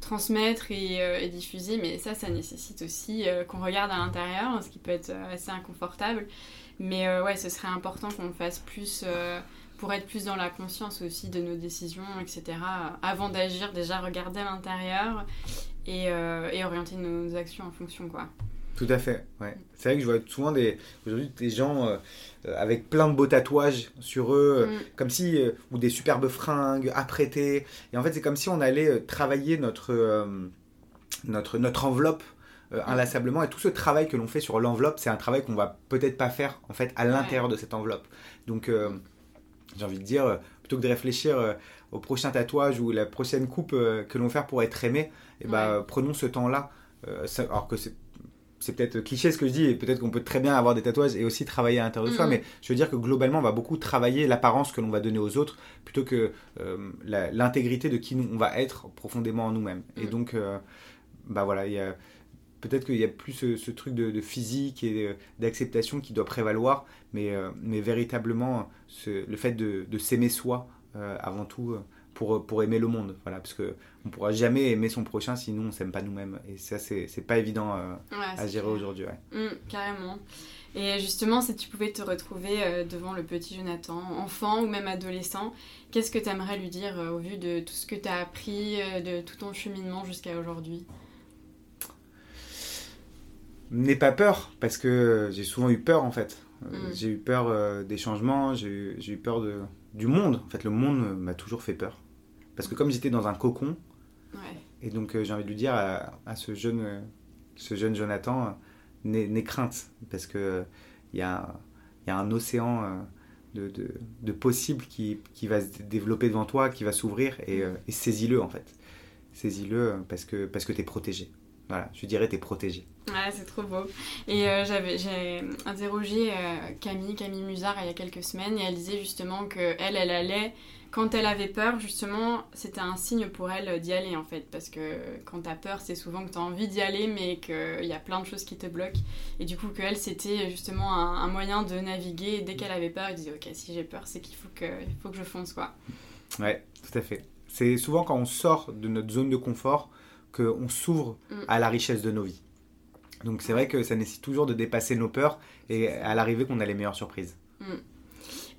transmettre et, euh, et diffuser. Mais ça, ça nécessite aussi euh, qu'on regarde à l'intérieur, ce qui peut être assez inconfortable. Mais ouais, ce serait important qu'on fasse plus pour être plus dans la conscience aussi de nos décisions, etc. Avant d'agir, déjà regarder à l'intérieur et orienter nos actions en fonction, quoi. Tout à fait. Ouais. C'est vrai que je vois souvent des, aujourd'hui des gens euh, euh, avec plein de beaux tatouages sur eux, euh, Mm. comme si, euh, ou des superbes fringues apprêtées. Et en fait, c'est comme si on allait travailler notre, euh, notre, notre enveloppe euh, inlassablement. Et tout ce travail que l'on fait sur l'enveloppe, c'est un travail qu'on va peut-être pas faire en fait à l'intérieur de cette enveloppe. Donc, j'ai envie de dire, plutôt que de réfléchir au prochain tatouage ou la prochaine coupe que l'on va faire pour être aimé, eh ben, Ouais. prenons ce temps-là. Alors que c'est c'est peut-être cliché ce que je dis, et peut-être qu'on peut très bien avoir des tatouages et aussi travailler à l'intérieur de soi, Mhm. mais je veux dire que globalement, on va beaucoup travailler l'apparence que l'on va donner aux autres plutôt que euh, l'intégrité de qui nous, on va être profondément en nous-mêmes. Et Mhm. donc, euh, bah voilà, il y a peut-être qu'il y a plus ce, ce truc de, de physique et d'acceptation qui doit prévaloir, mais, euh, mais véritablement ce- le fait de, de s'aimer soi euh, avant tout euh, pour, pour aimer le monde. Voilà, parce que on pourra jamais aimer son prochain si nous on s'aime pas nous-mêmes. Et ça, c'est pas évident euh, Ouais, à gérer aujourd'hui. ouais. Mm, carrément. Et justement, si tu pouvais te retrouver euh, devant le petit Jonathan, enfant ou même adolescent, qu'est-ce que tu aimerais lui dire euh, au vu de tout ce que tu as appris, de tout ton cheminement jusqu'à aujourd'hui? N'aie pas peur, parce que j'ai souvent eu peur en fait. Mm. J'ai eu peur des changements, j'ai eu, eu peur de, du monde. En fait, le monde m'a toujours fait peur. Parce que comme j'étais dans un cocon, Ouais. et donc euh, j'ai envie de lui dire à, à ce, jeune, euh, ce jeune Jonathan, euh, n'aie crainte, parce que il y, a, il y a un océan de, de, de possibles qui, qui va se développer devant toi, qui va s'ouvrir, et, et saisis-le en fait. saisis-le parce que, parce que tu es protégé. Voilà, je dirais t'es protégé. Ouais, c'est trop beau. Et euh, j'avais, j'ai interrogé euh, Camille, Camille Musard, il y a quelques semaines, et elle disait justement que elle, elle allait, quand elle avait peur, justement, c'était un signe pour elle d'y aller en fait. Parce que quand t'as peur, c'est souvent que t'as envie d'y aller, mais qu'il y a plein de choses qui te bloquent. Et du coup, que elle, c'était justement un, moyen de naviguer. Et dès qu'elle avait peur, elle disait Ok, si j'ai peur, c'est qu'il faut que, il faut que je fonce quoi. Ouais, tout à fait. C'est souvent quand on sort de notre zone de confort qu'on s'ouvre mm. à la richesse de nos vies. Donc c'est vrai que ça nécessite toujours de dépasser nos peurs et à l'arrivée qu'on a les meilleures surprises. Mm.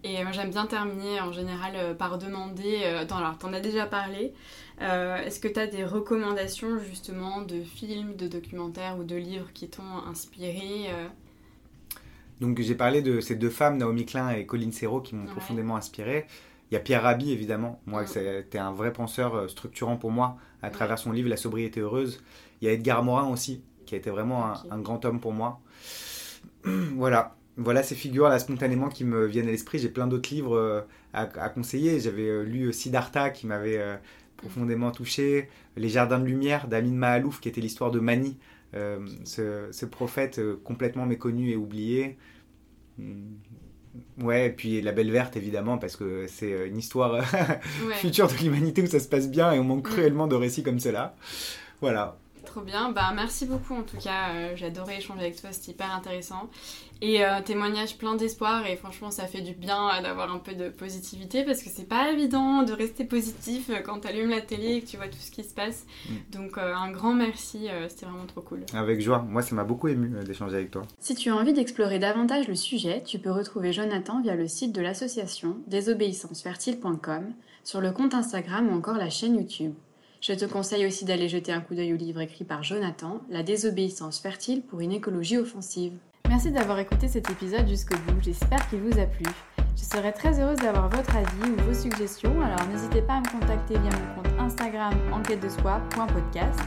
Et moi j'aime bien terminer en général euh, par demander, euh, attends alors t'en as déjà parlé, euh, est-ce que tu as des recommandations justement de films, de documentaires ou de livres qui t'ont inspiré Donc j'ai parlé de ces deux femmes, Naomi Klein et Colin Serrault, qui m'ont profondément inspiré. Il y a Pierre Rabhi, évidemment. Moi, mm. c'était un vrai penseur euh, structurant pour moi à travers son livre La sobriété heureuse. Il y a Edgar Morin aussi, qui a été vraiment un, grand homme pour moi. <clears throat> voilà. Voilà ces figures là spontanément qui me viennent à l'esprit. J'ai plein d'autres livres euh, à, conseiller. J'avais euh, lu Siddhartha qui m'avait profondément touché. Les Jardins de Lumière d'Amin Mahalouf qui était l'histoire de Mani, ce, ce, prophète complètement méconnu et oublié. Hmm. Ouais, et puis La Belle Verte, évidemment, parce que c'est euh, une histoire <laughs> euh, future de l'humanité où ça se passe bien et on manque mm. cruellement de récits comme cela. Voilà. Trop bien, bah merci beaucoup en tout cas, euh, j'ai adoré échanger avec toi, c'était hyper intéressant. Et un témoignage plein d'espoir et franchement ça fait du bien d'avoir un peu de positivité parce que c'est pas évident de rester positif quand tu allumes la télé et que tu vois tout ce qui se passe. Mm. Donc un grand merci, c'était vraiment trop cool. Avec joie, moi ça m'a beaucoup ému d'échanger avec toi. Si tu as envie d'explorer davantage le sujet, tu peux retrouver Jonathan via le site de l'association désobéissancefertile.com, sur le compte Instagram ou encore la chaîne YouTube. Je te conseille aussi d'aller jeter un coup d'œil au livre écrit par Jonathan, La désobéissance fertile pour une écologie offensive. Merci d'avoir écouté cet épisode jusqu'au bout, j'espère qu'il vous a plu. Je serais très heureuse d'avoir votre avis ou vos suggestions, alors n'hésitez pas à me contacter via mon compte Instagram enquête de soi.podcast.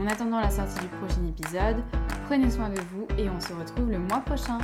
En attendant la sortie du prochain épisode, prenez soin de vous et on se retrouve le mois prochain.